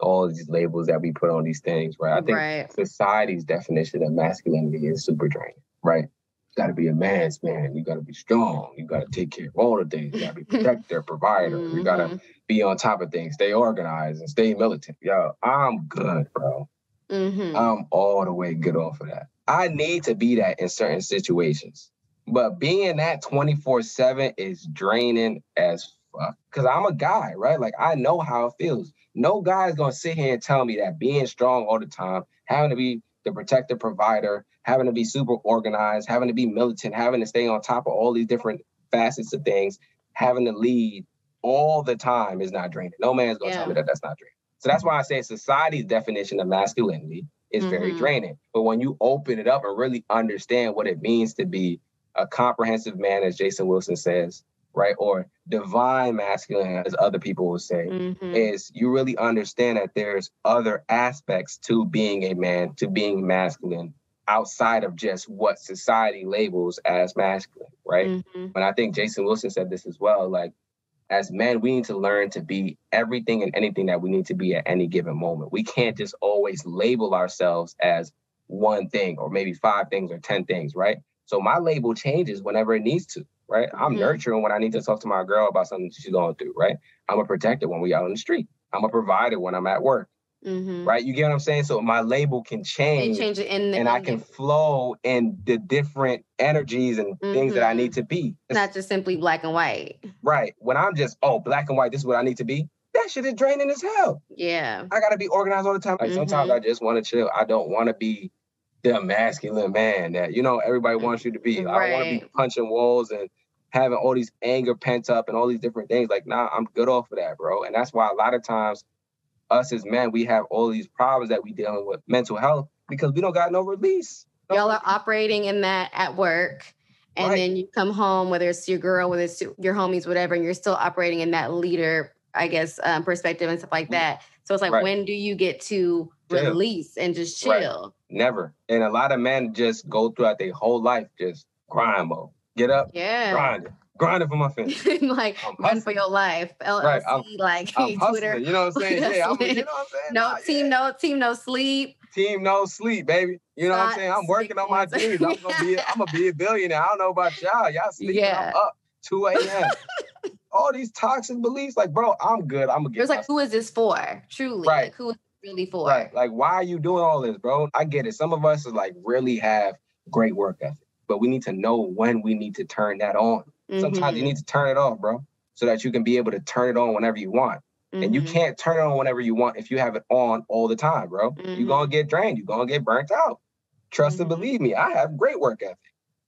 all these labels that we put on these things, right? I think right. society's definition of masculinity is super draining, right? You got to be a man's man. You got to be strong. You got to take care of all the things. You got to be protector, provider. Mm-hmm. You got to be on top of things, stay organized, and stay militant. Yo, I'm good, bro. Mm-hmm. I'm all the way good off of that. I need to be that in certain situations. But being that 24 7 is draining as fuck. Cause I'm a guy, right? Like I know how it feels. No guy is gonna sit here and tell me that being strong all the time, having to be the protective provider, having to be super organized, having to be militant, having to stay on top of all these different facets of things, having to lead all the time is not draining. No man's gonna yeah. tell me that that's not draining. So that's why I say society's definition of masculinity is mm-hmm. very draining. But when you open it up and really understand what it means to be a comprehensive man, as Jason Wilson says, right? Or divine masculine, as other people will say, mm-hmm. is you really understand that there's other aspects to being a man, to being masculine outside of just what society labels as masculine, right? Mm-hmm. And I think Jason Wilson said this as well. Like as men, we need to learn to be everything and anything that we need to be at any given moment. We can't just always label ourselves as one thing or maybe five things or 10 things, right? So my label changes whenever it needs to, right? I'm mm-hmm. nurturing when I need to talk to my girl about something she's going through, right? I'm a protector when we out on the street. I'm a provider when I'm at work. Mm-hmm. Right? You get what I'm saying? So my label can change. change it in the, and I can flow in the different energies and mm-hmm. things that I need mm-hmm. to be. It's not just simply black and white. Right. When I'm just, oh, black and white, this is what I need to be. That shit is draining as hell. Yeah. I gotta be organized all the time. Like mm-hmm. sometimes I just want to chill. I don't want to be the masculine man that you know everybody mm, wants you to be. Right. I don't want to be punching walls and having all these anger pent up and all these different things. Like, nah, I'm good off of that, bro. And that's why a lot of times us as men, we have all these problems that we dealing with mental health because we don't got no release. No Y'all are operating in that at work. And right. then you come home, whether it's your girl, whether it's your homies, whatever, and you're still operating in that leader, I guess, um, perspective and stuff like mm-hmm. that. So it's like, right. when do you get to chill. release and just chill? Right. Never. And a lot of men just go throughout their whole life just grind mode. Get up, yeah, grind it grinding for my family. like run for your life. LLC, right. I'm, like I'm Twitter. You know what I'm saying? Yeah, I'm, you know what I'm saying? No nah, team, yeah. no team, no sleep. Team no sleep, baby. You know Not what I'm saying? I'm working on my dreams. I'm gonna be I'm gonna be a billionaire. I don't know about y'all. Y'all sleeping yeah. I'm up 2 a.m. All these toxic beliefs, like, bro, I'm good. I'm gonna get. It was like, who is this for? Truly, right? Like, who is really for? Right. Like, why are you doing all this, bro? I get it. Some of us is like really have great work ethic, but we need to know when we need to turn that on. Mm-hmm. Sometimes you mm-hmm. need to turn it off, bro, so that you can be able to turn it on whenever you want. Mm-hmm. And you mm-hmm. can't turn it on whenever you want if you have it on all the time, bro. Mm-hmm. You're gonna get drained. You're gonna get burnt out. Trust and mm-hmm. believe me, I have great work ethic.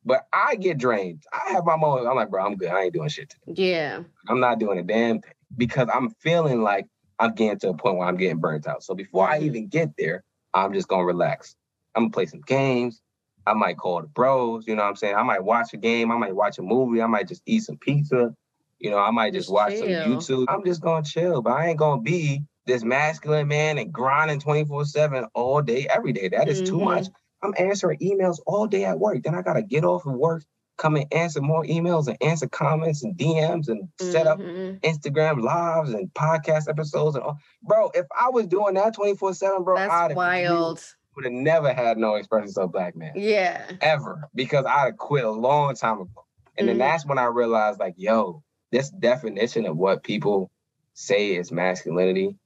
But I get drained. I have my moments. I'm like, bro, I'm good. I ain't doing shit today. Yeah. I'm not doing a damn thing because I'm feeling like I'm getting to a point where I'm getting burnt out. So before I even get there, I'm just gonna relax. I'm gonna play some games. I might call the bros, you know what I'm saying? I might watch a game, I might watch a movie, I might just eat some pizza, you know, I might just, watch chill. some YouTube. I'm just gonna chill, but I ain't gonna be this masculine man and grinding 24-7 all day, every day. That is mm-hmm. too much. I'm answering emails all day at work. Then I gotta get off of work, come and answer more emails and answer comments and DMs and mm-hmm. set up mm-hmm. Instagram lives and podcast episodes and all. Bro, if I was doing that 24-7, bro, that's I'd wild would have never had no Express Yourself Black Man. Yeah. Ever. Because I'd have quit a long time ago. And mm-hmm. then that's when I realized, like, yo, this definition of what people say is masculinity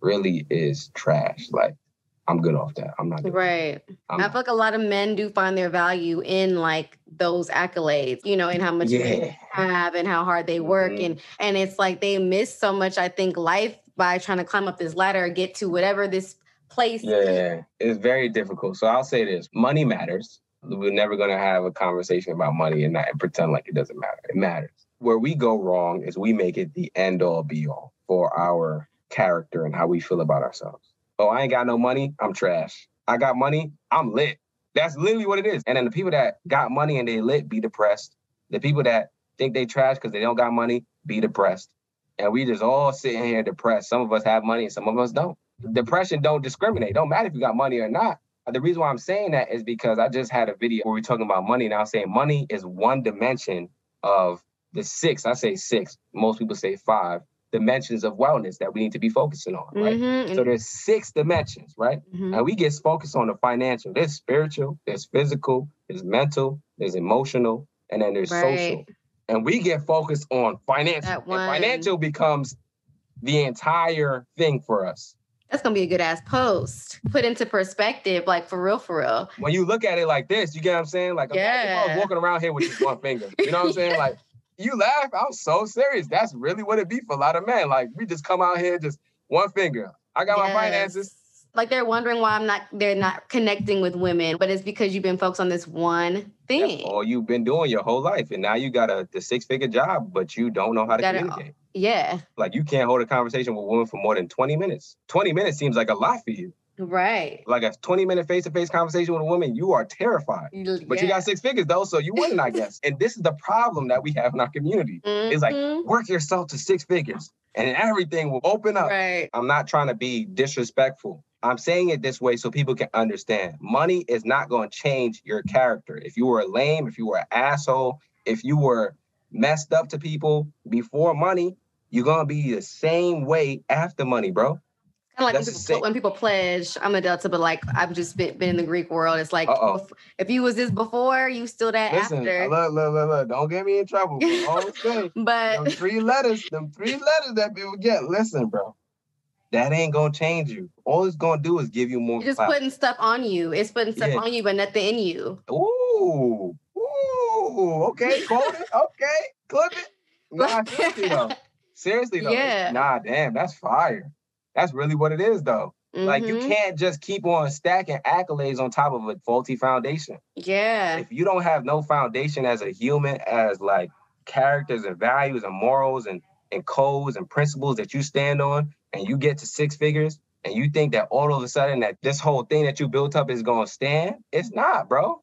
really is trash. Like I'm good off that. I'm not good. right. i feel like a lot of men do find their value in like those accolades, you know, and how much yeah. they have and how hard they work, mm-hmm. and and it's like they miss so much. I think life by trying to climb up this ladder, get to whatever this place. Yeah, it's very difficult. So I'll say this: money matters. We're never going to have a conversation about money and not pretend like it doesn't matter. It matters. Where we go wrong is we make it the end all be all for our character and how we feel about ourselves. Oh, I ain't got no money, I'm trash. I got money, I'm lit. That's literally what it is. And then the people that got money and they lit be depressed. The people that think they trash because they don't got money be depressed. And we just all sitting here depressed. Some of us have money and some of us don't. Depression don't discriminate. Don't matter if you got money or not. The reason why I'm saying that is because I just had a video where we're talking about money and I'm saying money is one dimension of the six. I say six. Most people say five dimensions of wellness that we need to be focusing on, right? Mm-hmm. So there's six dimensions, right? Mm-hmm. And we get focused on the financial. There's spiritual, there's physical, there's mental, there's emotional, and then there's right. social. And we get focused on financial. And financial becomes the entire thing for us. That's gonna be a good ass post. Put into perspective, like for real, for real. When you look at it like this, you get what I'm saying? Like, yeah. I was walking around here with just one finger, you know what I'm saying? Like, you laugh. I'm so serious. That's really what it be for a lot of men. Like, we just come out here just one finger. I got yes. my finances. Like they're wondering why I'm not. They're not connecting with women, but it's because you've been focused on this one thing. That's all you've been doing your whole life, and now you got a the six figure job, but you don't know how to communicate. Yeah. Like you can't hold a conversation with a woman for more than 20 minutes. 20 minutes seems like a lot for you. Right. Like a 20 minute face to face conversation with a woman, you are terrified. Yeah. But you got six figures though, so you wouldn't, I guess. And this is the problem that we have in our community. Mm-hmm. It's like mm-hmm. work yourself to six figures and everything will open up. Right. I'm not trying to be disrespectful. I'm saying it this way so people can understand. Money is not going to change your character. If you were lame, if you were an asshole, if you were messed up to people before money, you're gonna be the same way after money, bro. Kind of like when people, when people, pledge, I'm a Delta, but like I've just been, been in the Greek world. It's like Uh-oh. if you was this before, you still that Listen, after. Look, look, look, look. Don't get me in trouble. but them three letters, them three letters that people get. Listen, bro. That ain't gonna change you. All it's gonna do is give you more. just putting stuff on you. It's putting stuff yeah. on you, but nothing in you. Ooh, ooh. Okay, quote it. Okay, clip it. Nah, seriously though. Seriously though. Yeah. Nah, damn, that's fire. That's really what it is, though. Mm-hmm. Like you mm-hmm. can't just keep on stacking accolades on top of a faulty foundation. Yeah. If you don't have no foundation as a human, as like characters and values and morals and and codes and principles that you stand on, and you get to six figures, and you think that all of a sudden that this whole thing that you built up is gonna stand, it's not, bro.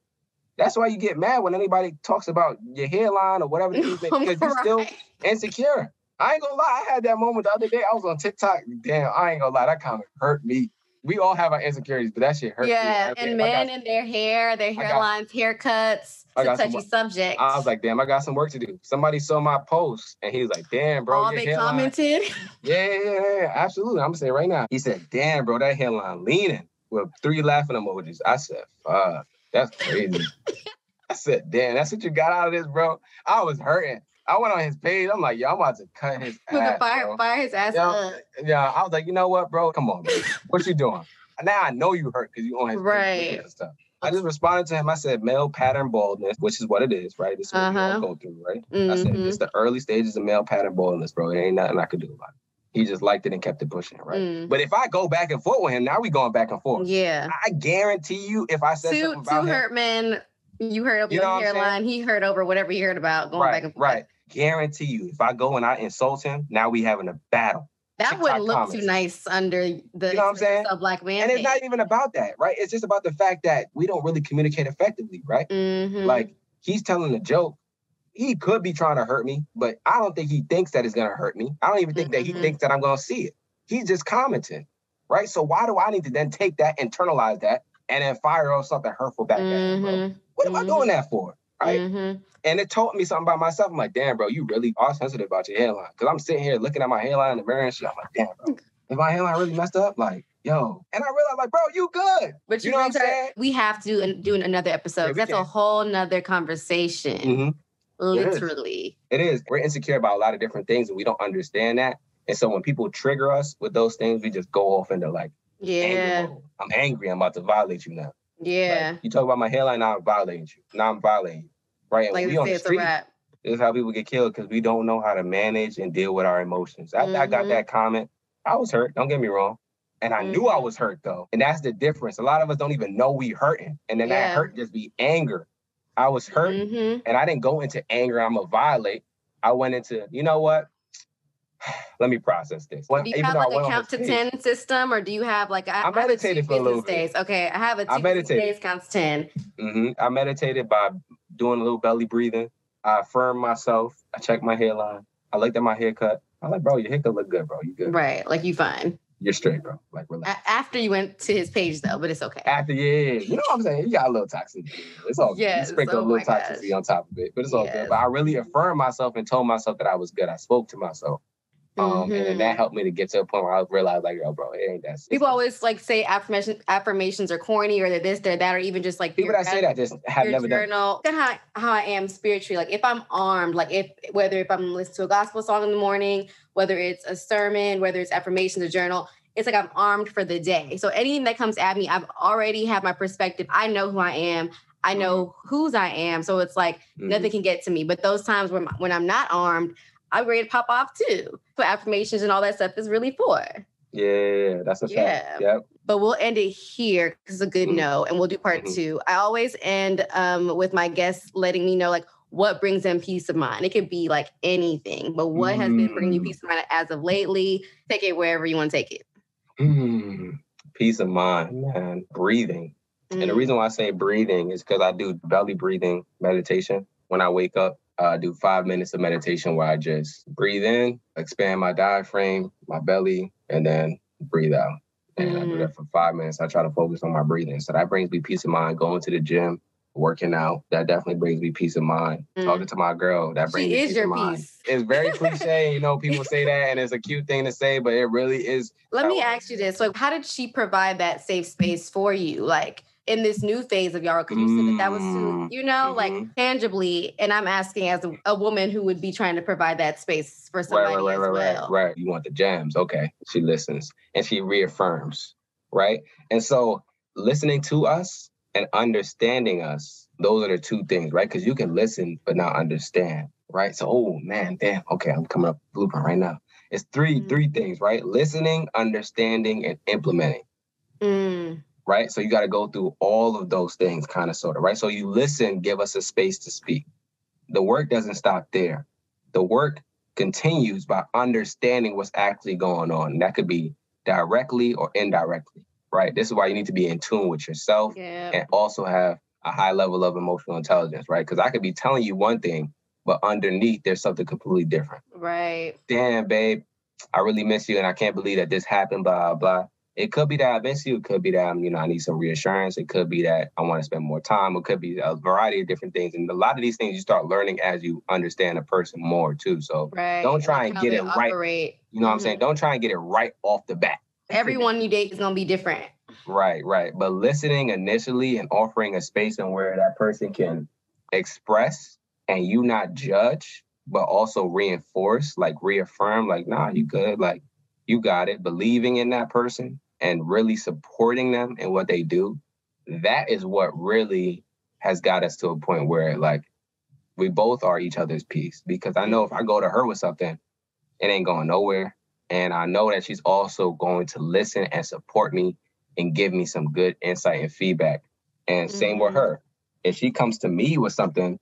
That's why you get mad when anybody talks about your hairline or whatever because you're still insecure. I ain't gonna lie, I had that moment the other day. I was on TikTok. Damn, I ain't gonna lie, that kind of hurt me. We all have our insecurities, but that shit hurt yeah, me. and men and their hair, their hairlines, haircuts. It's a touchy some, subject. I was like, damn, I got some work to do. Somebody saw my post and he was like, damn, bro. All they hairline. commented. Yeah, yeah, yeah, absolutely. I'm gonna say right now. He said, damn, bro, that hairline leaning with three laughing emojis. I said, fuck, that's crazy. I said, damn, that's what you got out of this, bro. I was hurting. I went on his page. I'm like, yo, I'm about to cut his ass. fire, bro. fire his ass yeah, up. Yeah, I was like, you know what, bro? Come on, man. what you doing? Now I know you hurt because you on his right. and stuff. I just responded to him. I said, male pattern baldness, which is what it is, right? This is what uh-huh. we all uh-huh. go through, right? Mm-hmm. I said, it's mm-hmm. the early stages of male pattern baldness, bro. It ain't nothing I could do about it. He just liked it and kept it pushing, right? Mm. But if I go back and forth with him, now we going back and forth. Yeah. I guarantee you, if I said two, something about two him, hurt men, you heard over you your hairline, he heard over whatever he heard about going right, back and forth. Right guarantee you, if I go and I insult him, now we having a battle. That TikTok wouldn't look comments. too nice under the you know what I'm saying? black man. And it's not even about that, right? It's just about the fact that we don't really communicate effectively, right? Mm-hmm. Like he's telling a joke. He could be trying to hurt me, but I don't think he thinks that it's gonna hurt me. I don't even think mm-hmm. that he mm-hmm. thinks that I'm gonna see it. He's just commenting, right? So why do I need to then take that, internalize that, and then fire off something hurtful back mm-hmm. at him, What am I doing mm-hmm. that for? Right? And it told me something about myself. I'm like, damn, bro, you really are sensitive about your hairline. Cause I'm sitting here looking at my hairline in the mirror and shit. I'm like, damn, bro, is my hairline really messed up? Like, yo. And I realized, like, bro, you good. But you, you know what I'm saying? We have to do another episode. Yeah, That's can. a whole nother conversation. Mm-hmm. Literally. It is. it is. We're insecure about a lot of different things and we don't understand that. And so when people trigger us with those things, we just go off into like, yeah, I'm angry. I'm about to violate you now. Yeah. Like, you talk about my hairline, now I'm violating you. Now I'm violating you. Right. And like we on the street. This is how people get killed because we don't know how to manage and deal with our emotions. After mm-hmm. I got mm-hmm. that comment, I was hurt. Don't get me wrong. And I mm-hmm. knew I mm-hmm. was hurt though. And that's the difference. A lot of us don't even know we hurting. And then yeah. that hurt just be anger. I was hurt mm-hmm. and I didn't go into anger. I'm a violate. I went into, you know what? Let me process this. When, do you have like a count to 10 system or do you have like, I, I meditated for a little days. Bit. Okay. I have a two I meditated. days counts 10. Mm-hmm. I meditated by doing a little belly breathing. I affirmed myself. I checked my hairline. I looked at my haircut. I'm like, bro, your haircut look good, bro. You good. Right. Like you fine. You're straight, bro. Like relax. After you went to his page though, but it's okay. After yeah, you know what I'm saying? You got a little toxicity. It's all good. You sprinkle oh a little toxicity gosh. on top of it, but it's all yes. good. But I really affirmed myself and told myself that I was good. I spoke to myself. Um, mm-hmm. and then that mm-hmm. helped me to get to a point where I realized, like, yo, bro, it ain't that. People always like say affirmation affirmations are corny, or they're this, they're that, or even just like people that say that just have never journal. done. How how I am spiritually. Like, if I'm armed, like if whether if I'm listening to a gospel song in the morning, whether it's a sermon, whether it's affirmations, a journal, it's like I'm armed for the day. So anything that comes at me, I've already have my perspective. I know who I am. I know mm-hmm. whose I am. So it's like mm-hmm. nothing can get to me. But those times when when I'm not armed, I'm ready to pop off too. For affirmations and all that stuff is really for. Yeah, that's a yeah. fact. Yep. But we'll end it here because it's a good mm-hmm. note, and we'll do part mm-hmm. two. I always end um, with my guests letting me know like what brings them peace of mind. It could be like anything, but what mm-hmm. has been bringing you mm. peace of mind as of lately? Take it wherever you want to take it. Mm, peace of mind, man. Breathing. Mm. And the reason why I say breathing is because I do belly breathing meditation when I wake up uh, do five minutes of meditation where I just breathe in, expand my diaphragm, my belly, and then breathe out. And mm. I do that mm. for five minutes. I try to focus on my breathing. So that brings me peace of mind. Going to the gym, working out, that definitely brings me peace of mind. Mm. Talking to my girl, that brings she me peace of mind. Peace. It's very cliche, you know, people say that and it's a cute thing to say, but it really is. Let me ask you this. Like, how did she provide that safe space for you? Like, in this new phase of y'all because you said that that was too, mm, you know, mm-hmm. like tangibly. And I'm asking as a, a, woman who would be trying to provide that space for somebody right, right, right, well. Right, right. You want the jams. Okay. She listens and she reaffirms. Right. And so listening to us and understanding us, those are the two things, right? Because you can listen but not understand. Right. So, oh man, damn. Okay, I'm coming up blueprint right now. It's 3 mm-hmm. three things, right? Listening, understanding, and implementing. Mm right? So you got to go through all of those things, kind of, sort of, right? So you listen, give us a space to speak. The work doesn't stop there. The work continues by understanding what's actually going on. And that could be directly or indirectly, right? This is why you need to be in tune with yourself yeah. and also have a high level of emotional intelligence, right? Because I could be telling you one thing, but underneath there's something completely different. Right. Damn, babe, I really miss you and I can't believe that this happened, blah, blah. It could be that I miss you. It could be that you know I need some reassurance. It could be that I want to spend more time. It could be a variety of different things. And a lot of these things you start learning as you understand a person more too. So right. don't try and get it operate. right. You know what mm-hmm. I'm saying? Don't try and get it right off the bat. Everyone you date is gonna be different. Right, right. But listening initially and offering a space and where that person can express and you not judge, but also reinforce, like reaffirm, like, nah, you good, like you got it, believing in that person and really supporting them and what they do, that is what really has got us to a point where like we both are each other's piece. Because I know if I go to her with something, it ain't going nowhere. And I know that she's also going to listen and support me and give me some good insight and feedback. And mm-hmm. same with mm-hmm. her. If she comes to me with something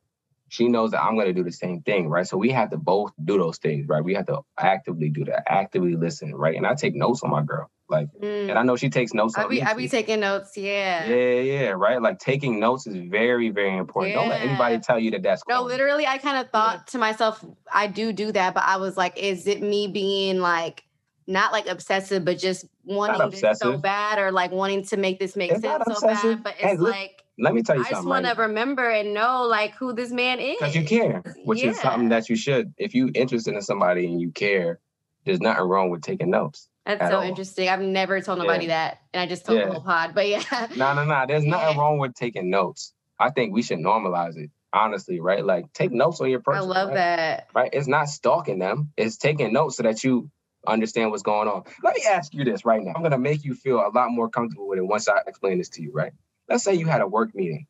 she knows that I'm going to do the same thing, right? So we have to both do those things, right? We have to actively do that, actively listen, right? And I take notes on my girl, like, mm. and I know she takes notes. I be, I be taking notes, yeah. Yeah, yeah, right. Like taking notes is very, very important. Yeah. Don't let anybody tell you that that's. No, literally, I kind of thought to myself, I do do that, but I was like, is it me being like? Not like obsessive, but just wanting this so bad, or like wanting to make this make it's sense so bad. But it's like let me tell you I something. I just want right to remember and know like who this man is. Because you care, which yeah. is something that you should. If you're interested in somebody and you care, there's nothing wrong with taking notes. That's so all. interesting. I've never told nobody yeah. that, and I just told yeah. the whole pod. But yeah, no, no, no. There's nothing wrong with taking notes. I think we should normalize it. honestly, right? Like take notes on your person. I love right? that. Right? It's not stalking them. It's taking notes so that you understand what's going on. Let me ask you this right now. I'm gonna make you feel a lot more comfortable with it once I explain this to you, right? Let's say you had a work meeting.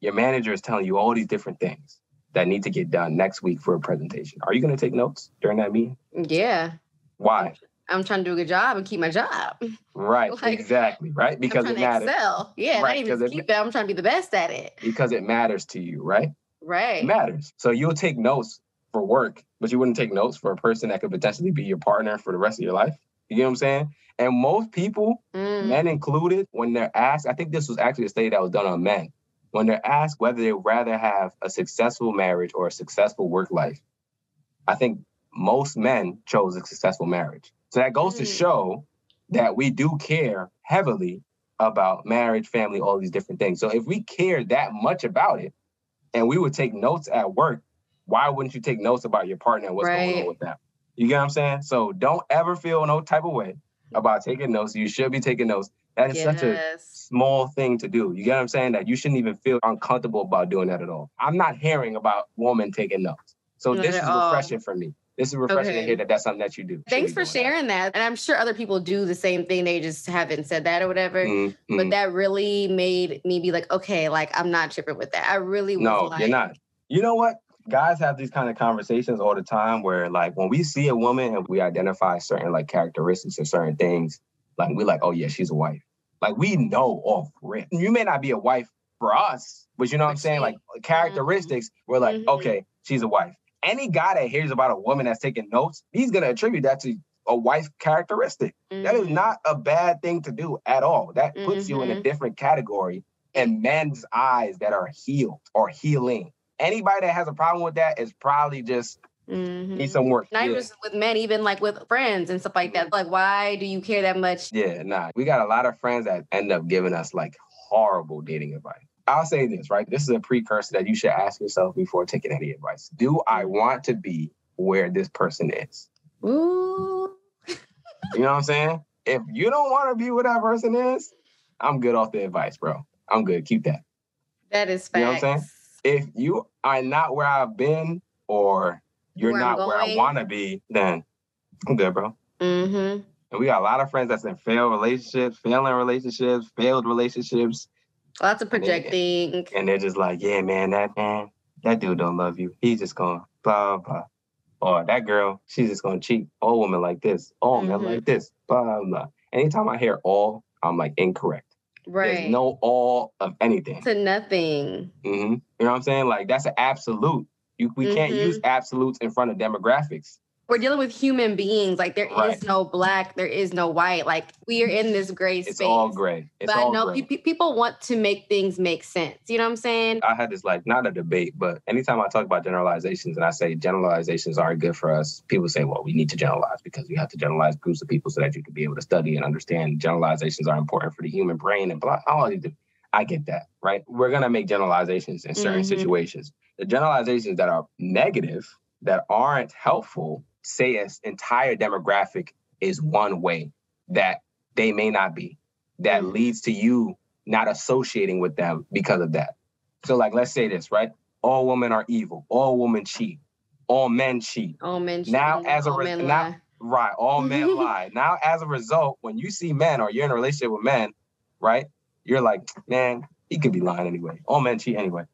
Your manager is telling you all these different things that need to get done next week for a presentation. Are you gonna take notes during that meeting? Yeah. Why? I'm trying to do a good job and keep my job. Right, like, exactly, right? Because it matters. Excel. Yeah, right, not even keep it, I'm trying to be the best at it. Because it matters to you, right? Right. It matters. So you'll take notes for work, but you wouldn't take notes for a person that could potentially be your partner for the rest of your life. You know what I'm saying? And most people, mm. men included, when they're asked, I think this was actually a study that was done on men, when they're asked whether they'd rather have a successful marriage or a successful work life, I think most men chose a successful marriage. So that goes mm. to show that we do care heavily about marriage, family, all these different things. So if we care that much about it and we would take notes at work, why wouldn't you take notes about your partner and what's right. going on with them? You get what I'm saying? So don't ever feel no type of way about taking notes. You should be taking notes. That is yes. such a small thing to do. You get what I'm saying? That you shouldn't even feel uncomfortable about doing that at all. I'm not hearing about women taking notes. So not this is refreshing for me this is refreshing okay. to hear that that's something that you do. Thanks for sharing that. that. And I'm sure other people do the same thing. They just haven't said that or whatever. Mm-hmm. But that really made me be like, okay, like I'm not tripping with that. I really no, like, you're not. You know what? Guys have these kind of conversations all the time where like when we see a woman and we identify certain like characteristics or certain things, like we're like, oh yeah, she's a wife. Like we know off rip. You may not be a wife for us, but you know what I'm saying? Like characteristics, mm-hmm. we're like, mm-hmm. okay, she's a wife any guy that hears about a woman that's taking notes, he's gonna attribute that to a wife characteristic. Mm-hmm. That is mm-hmm. not a bad thing to do at all. That puts you in a mm-hmm. different category in men's eyes that are healed or healing. Anybody that has a problem with that is probably just Mm-hmm. Need some work. Not yeah. just with men, even like with friends and stuff like that. Like, why do you care that much? Yeah, nah. We got a lot of friends that end up giving us like horrible dating advice. I'll say this, right? This is a precursor that you should ask yourself before taking any advice. Do I want to be where this person is? Ooh. you know what I'm saying? If you don't want to be where that person is, I'm good off the advice, bro. I'm good. Keep that. That is facts. You know what I'm saying? If you are not where I've been or you're where not where I want to be, then I'm good, bro. Mm-hmm. And we got a lot of friends that's in failed relationships, failing relationships, failed relationships, Lots of projecting. And, they, and they're just like, yeah, man, that man, that dude don't love you. He's just going blah blah. Or that girl, she's just gonna cheat. All women like this. All mm-hmm. men like this. Blah blah. Anytime I hear all, I'm like incorrect. Right. There's no all of anything. To nothing. Mm-hmm. You know what I'm saying? Like that's an absolute. You we mm-hmm. can't use absolutes in front of demographics we're dealing with human beings. Like there right. is no black, there is no white. Like we are in this gray space. It's all gray. It's but all no, gray. Pe- people want to make things make sense. You know what I'm saying? I had this like not a debate, but anytime I talk about generalizations and I say generalizations aren't good for us, people say, well, we need to generalize because you have to generalize groups of people so that you can be able to study and understand generalizations are important for the human brain and blah. All these. I get that, right? We're gonna make generalizations in certain mm-hmm. situations. The generalizations that are negative, that aren't helpful, say an entire demographic is one way that they may not be, that mm-hmm. leads to you not associating with them because of that. So, like, let's say this, right? All women are evil. All women cheat. All men cheat. All men cheat. Now, as a re- now, right, all men lie. Now, as a result, when you see men or you're in a relationship with men, right, you're like, man, he could be lying anyway. All men cheat anyway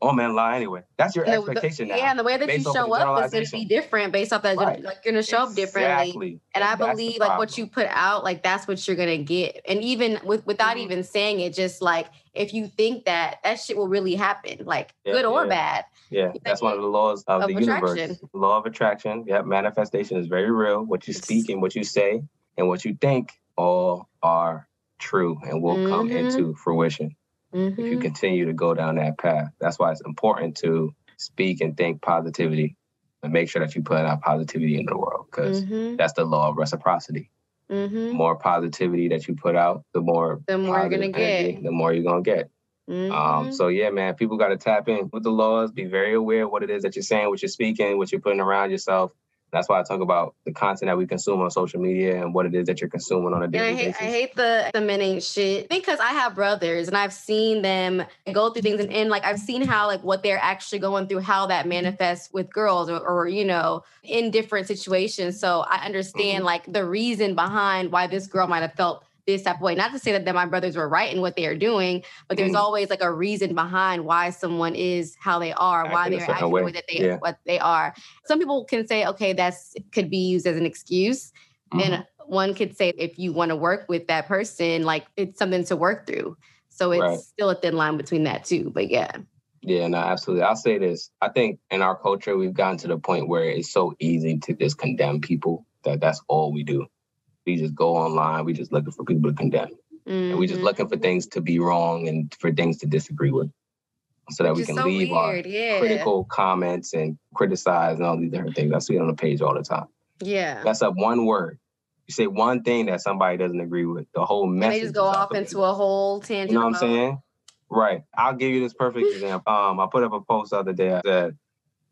all man, lie anyway. That's your expectation the, now. Yeah, and the way that you show up is going to be different based off that. Right. Like you're going to show exactly. up differently. And, and I believe like what you put out, like that's what you're going to get. And even with without mm-hmm. even saying it, just like if you think that that shit will really happen, like yeah, good or yeah. bad. Yeah, that's one of the laws of, of the attraction. universe. Law of attraction. Yeah, manifestation is very real. What you speak and what you say and what you think all are true and will mm-hmm. come into fruition mm-hmm. if you mm-hmm. continue to go down that path. That's why it's important to speak and think positivity and make sure that you put out positivity in the world because mm-hmm. that's the law of reciprocity. Mm-hmm. More positivity that you put out, the more the more you're gonna energy, get, the more you're gonna get. Um, mm-hmm. so yeah, man, people got to tap in with the laws. Be very aware of what it is that you're saying, what you're speaking, what you're putting around yourself. That's why I talk about the content that we consume on social media and what it is that you're consuming on a daily and I hate, basis. I hate the the men ain't shit because I have brothers and I've seen them go through things and, and like I've seen how like what they're actually going through, how that manifests with girls or, or you know in different situations. So I understand mm-hmm. like the reason behind why this girl might have felt this type of way. Not to say that, that my brothers were right in what they are doing, but there's mm. always like a reason behind why someone is how they are, why they're acting the way that they yeah. what they are. Some people can say, okay, that's could be used as an excuse. Mm-hmm. And one could say if you want to work with that person, like it's something to work through. So it's right. still a thin line between that too. But yeah. Yeah, no, absolutely. I'll say this. I think in our culture, we've gotten to the point where it's so easy to just condemn people that that's all we do we just go online. We just looking for people to condemn, mm-hmm. and we just mm-hmm. looking for things to be wrong and for things to disagree with, so that Which we can so leave weird. our yeah. critical comments and criticize and all these different things. I see it on the page all the time. Yeah, that's up one word. You say one thing that somebody doesn't agree with, the whole message. And they just go off into a whole tangent. You know what I'm saying? Right. I'll give you this perfect example. Um, I put up a post the other day. I said,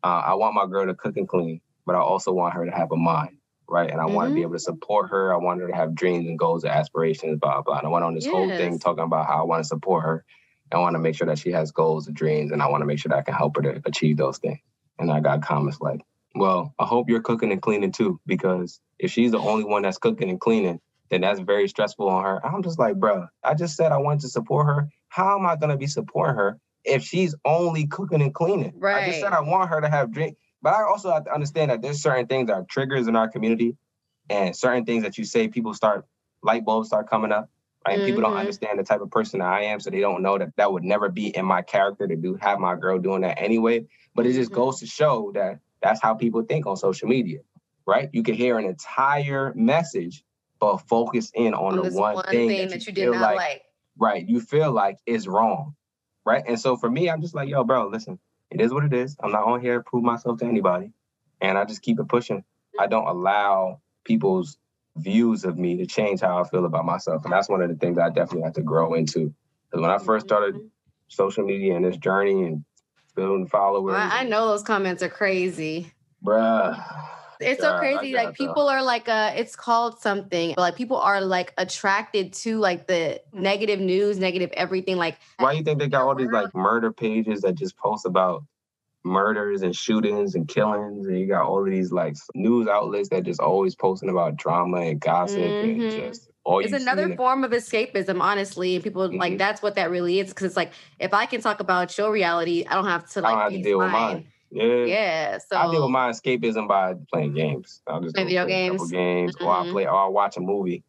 uh, I want my girl to cook and clean, but I also want her to have a mind right? And I mm-hmm. want to be able to support her. I want her to have dreams and goals and aspirations, blah, blah. And I went on this yes. whole thing talking about how I want to support her. I want to make sure that she has goals and dreams, and I want to make sure that I can help her to achieve those things. And I got comments like, well, I hope you're cooking and cleaning too, because if she's the only one that's cooking and cleaning, then that's very stressful on her. I'm just like, bro, I just said I wanted to support her. How am I going to be supporting her if she's only cooking and cleaning? Right. I just said I want her to have drink. But I also have to understand that there's certain things that are triggers in our community, and certain things that you say, people start light bulbs start coming up. Right? Mm-hmm. People don't mm-hmm. understand the type of person I am, so they don't know that that would never be in my character to do have my girl doing that anyway. But it just mm-hmm. goes to show that that's how people think on social media, right? You can hear an entire message, but focus in on, on the one, one thing, thing, that you, that you did not like, like. Right, you feel like is wrong, right? And so for me, I'm just like, yo, bro, listen, it is what it is. I'm not on here to prove myself to anybody. And I just keep it pushing. I don't allow people's views of me to change how I feel about myself. And that's one of the things I definitely had to grow into. Because when I first started mm-hmm. social media and this journey and building followers. I, I know those comments are crazy. Bruh. It's so crazy. Like people are like uh it's called something. Like people are like attracted to like the negative news, negative everything. Like why do you think they got all these like murder pages that just post about murders and shootings and killings and you got all of these like news outlets that just always posting about drama and gossip mm-hmm. and just all it's another form of escapism honestly and people mm-hmm. like that's what that really is because it's like if i can talk about your reality i don't have to like I don't have to deal with mine yeah. Yeah. So I deal with my escapism by playing games. I'll just play video games. games, mm-hmm. or I play, or I watch a movie.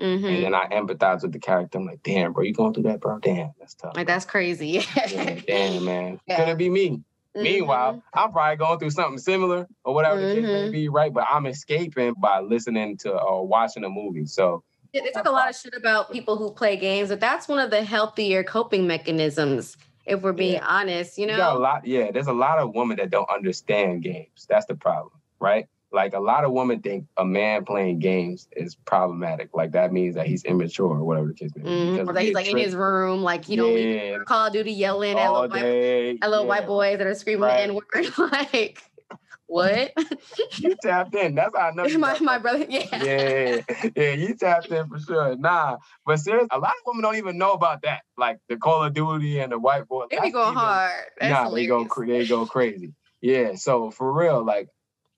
Mm-hmm. And then I empathize with the character. I'm like, damn, bro, you going through that, bro? Damn, that's tough. Like that's crazy. yeah, damn, man. Yeah. Couldn't be me. Mm-hmm. Meanwhile, I'm probably going through something similar or whatever the case may mm-hmm. be, right? But I'm escaping by listening to or watching a movie. So they talk a lot of shit about people who play games, but that's one of the healthier coping mechanisms if we're being yeah. honest, you know? You a lot, yeah, there's a lot of women that don't understand games. That's the problem, right? Like a lot of women think a man playing games is problematic. Like that means that he's immature or whatever the case may be. Mm, or that he's like trick. in his room, like you yeah. Call of Duty yelling at little, white, at little yeah. white boys that are screaming right. the N word. like, what? you tapped in. That's how I know. my, my brother, yeah. Yeah, yeah, you tapped in for sure. Nah, but seriously, a lot of women don't even know about that. Like the Call of Duty and the white boy. They be going even, hard. That's nah, hilarious. they go they go crazy. Yeah, so for real, like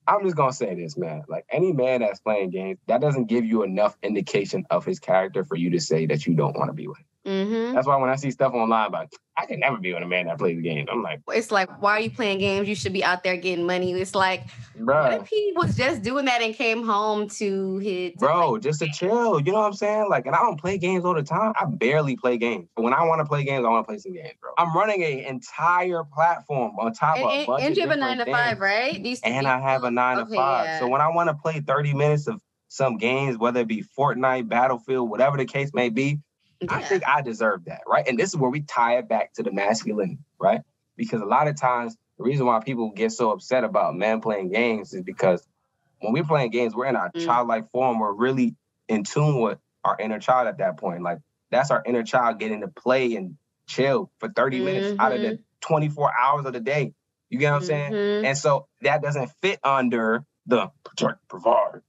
I'm just gonna say this, man. Like any man that's playing games, that doesn't give you enough indication of his character for you to say that you don't want to be with him. Mm-hmm. That's why when I see stuff online about, I can never be with a man that plays games. I'm like, it's like, why are you playing games? You should be out there getting money. It's like, bro, what if he was just doing that and came home to his, bro, like, just to chill. You know what I'm saying? Like, and I don't play games all the time. I barely play games. But when I want to play games, I want to play some games, bro. I'm running an entire platform on top and, of and, and you have a nine to five, right? These and I have a nine okay, to five. Yeah. So when I want to play 30 minutes of some games, whether it be Fortnite, Battlefield, whatever the case may be. I think I deserve that, right? And this is where we tie it back to the masculinity, right? Because a lot of times the reason why people get so upset about men playing games is because when we're playing games, we're in our mm. childlike form. We're really in tune with our inner child at that point. Like that's our inner child getting to play and chill for 30 mm-hmm. minutes out of the mm-hmm. 24 hours of the day. You get what I'm saying? Mm-hmm. And so that doesn't fit under the protect, provide,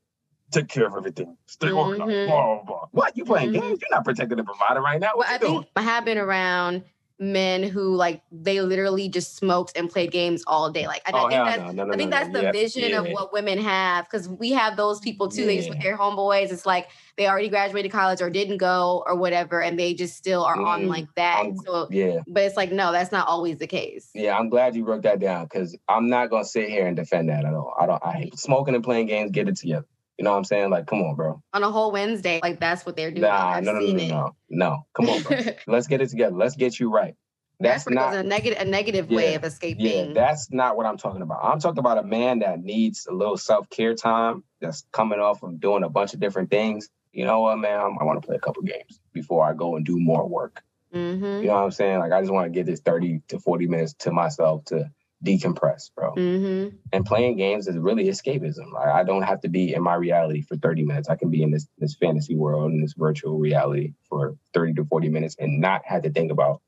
take care of everything, stay mm-hmm. organized, blah, blah, blah. What? You playing mm-hmm. games? You're not protecting the provider right now. What well, I doing? think I have been around men who like they literally just smoked and played games all day. Like I, oh, I think that's, no, no, no, I think that's the vision yeah. of what women have because we have those people too. Yeah. They just with their homeboys. It's like they already graduated college or didn't go or whatever, and they just still are mm, on like that. I'm, so yeah, but it's like no, that's not always the case. Yeah, I'm glad you broke that down because I'm not gonna sit here and defend that at all. I don't. I hate smoking and playing games. Get it together. You know what I'm saying? Like, come on, bro. On a whole Wednesday, like that's what they're doing. Nah, no, no, no, no, no, no. Come on, bro. Let's get it together. Let's get you right. That's, that's not a negative, a negative yeah, way of escaping. Yeah, that's not what I'm talking about. I'm talking about a man that needs a little self care time. That's coming off of doing a bunch of different things. You know what, man? I want to play a couple games before I go and do more work. Mm-hmm. You know what I'm saying? Like, I just want to get this 30 to 40 minutes to myself to decompress, bro. Mm-hmm. And playing games is really escapism. Like, I don't have to be in my reality for 30 minutes. I can be in this this fantasy world in this virtual reality for 30 to 40 minutes and not have to think about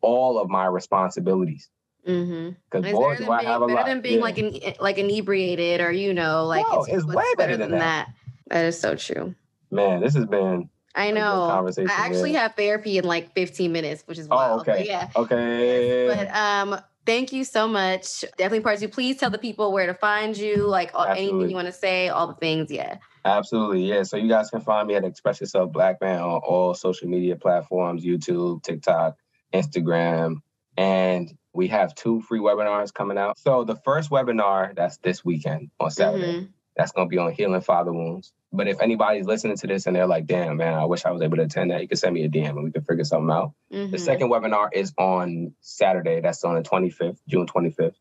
all of my responsibilities. Because mm-hmm. boy, do I have a better lot. than being yeah. like in, like inebriated or you know like no, it's, it's way better, than, than that. that. That is so true. Man, this has been I know. Conversation, I actually have therapy in like 15 minutes, which is oh, wild. Oh, okay. But yeah. Okay. But um, thank you so much. Definitely part two. Please tell the people where to find you, like Absolutely. anything you want to say, all the things. Yeah. Absolutely. Yeah. So you guys can find me at Express Yourself Black Man on all social media platforms, YouTube, TikTok, Instagram, and we have two free webinars coming out. So the first webinar that's this weekend on Saturday. Mm-hmm. That's going to be on healing father wounds. But if anybody's listening to this and they're like, damn, man, I wish I was able to attend that, you can send me a DM and we can figure something out. Mm-hmm. The second webinar is on Saturday. That's on the 25th, June 25th.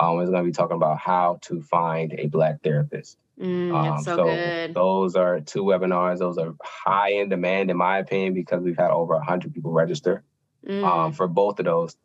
Um, it's going to be talking about how to find a Black therapist. Mm, um, so, so those are two webinars. Those are high in demand, in my opinion, because we've had over 100 people register. Mm. Um, for both of those,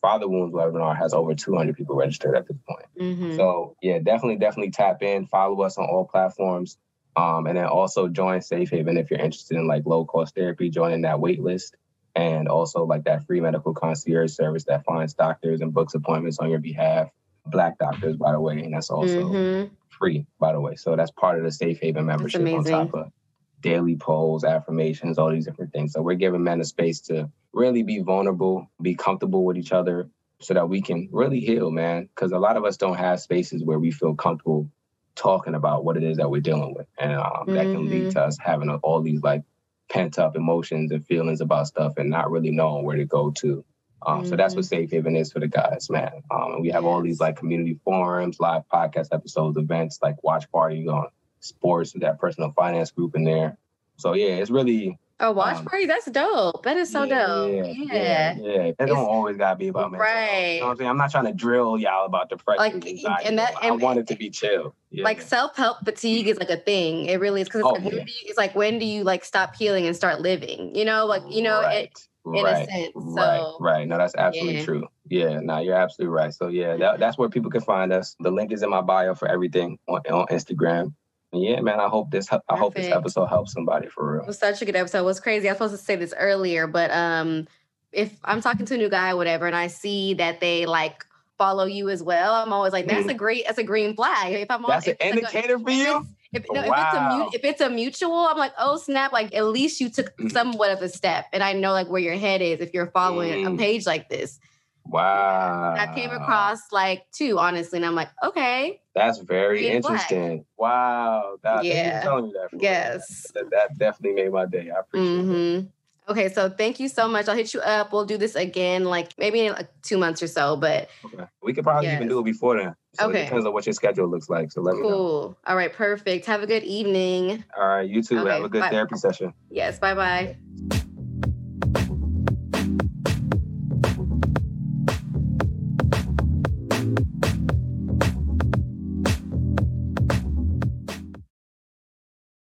Father Wounds webinar has over 200 people registered at this point. Mm-hmm. So yeah, definitely, definitely tap in. Follow us on all platforms, um, and then also join Safe Haven if you're interested in like low cost therapy. Joining that wait list, and also like that free medical concierge service that finds doctors and books appointments on your behalf. Black doctors, by the way, and that's also mm-hmm. free, by the way. So that's part of the Safe Haven membership on top of daily polls, affirmations, all these different things. So we're giving men a space to really be vulnerable, be comfortable with each other so that we can really heal, man. Because a lot of us don't have spaces where we feel comfortable talking about what it is that we're dealing with. And um, mm-hmm. that can lead mm-hmm. to us having all these like pent up emotions and feelings about stuff and not really knowing where to go to. Um, mm-hmm. So that's what mm-hmm. Safe Haven is for the guys, man. Um, and we have yes. all these like community forums, live podcast episodes, events like watch parties on sports that personal finance group in there. So yeah, it's really a watch um, party. That's dope. That is so yeah, dope. Yeah, yeah. yeah. It don't always gotta be about mental right. You know what I'm saying? I'm not trying to drill y'all about depression. Like, and, and that, and, I want it to be chill. Yeah. Like self help fatigue is like a thing. It really is because it's, oh, like, yeah. it's like when do you like stop healing and start living? You know, like you know right. it in right. a sense. So, right, right. No, that's absolutely yeah. true. Yeah, no, you're absolutely right. So yeah, that, that's where people can find us. The link is in my bio for everything on, on Instagram yeah, man, I hope this I hope this episode helps somebody for real. It was such a good episode. It was crazy. I was supposed to say this earlier, but um if I'm talking to a new guy or whatever and I see that they like follow you as well, I'm always like, that's mm. a great that's a green flag. If I'm that's an indicator for you. If, no, wow. if, it's a if it's a mutual, I'm like, oh snap! Like at least you took mm. somewhat of a step, and I know like where your head is if you're following mm. a page like this. Wow. I came across like two, honestly, and I'm like, okay. That's very interesting. Wow. That, yeah. telling me that. yes. That, that, definitely made my day. I appreciate mm-hmm. it. Okay, so thank you so much. I'll hit you up. We'll do this again, like maybe in like two months or so. But okay. we could probably yes. even do it before then. So okay. it depends on what your schedule looks like. So let cool. me know. Cool. All right, perfect. Have a good evening. All right, you too. Okay. Have a good bye. therapy session. Yes, bye bye.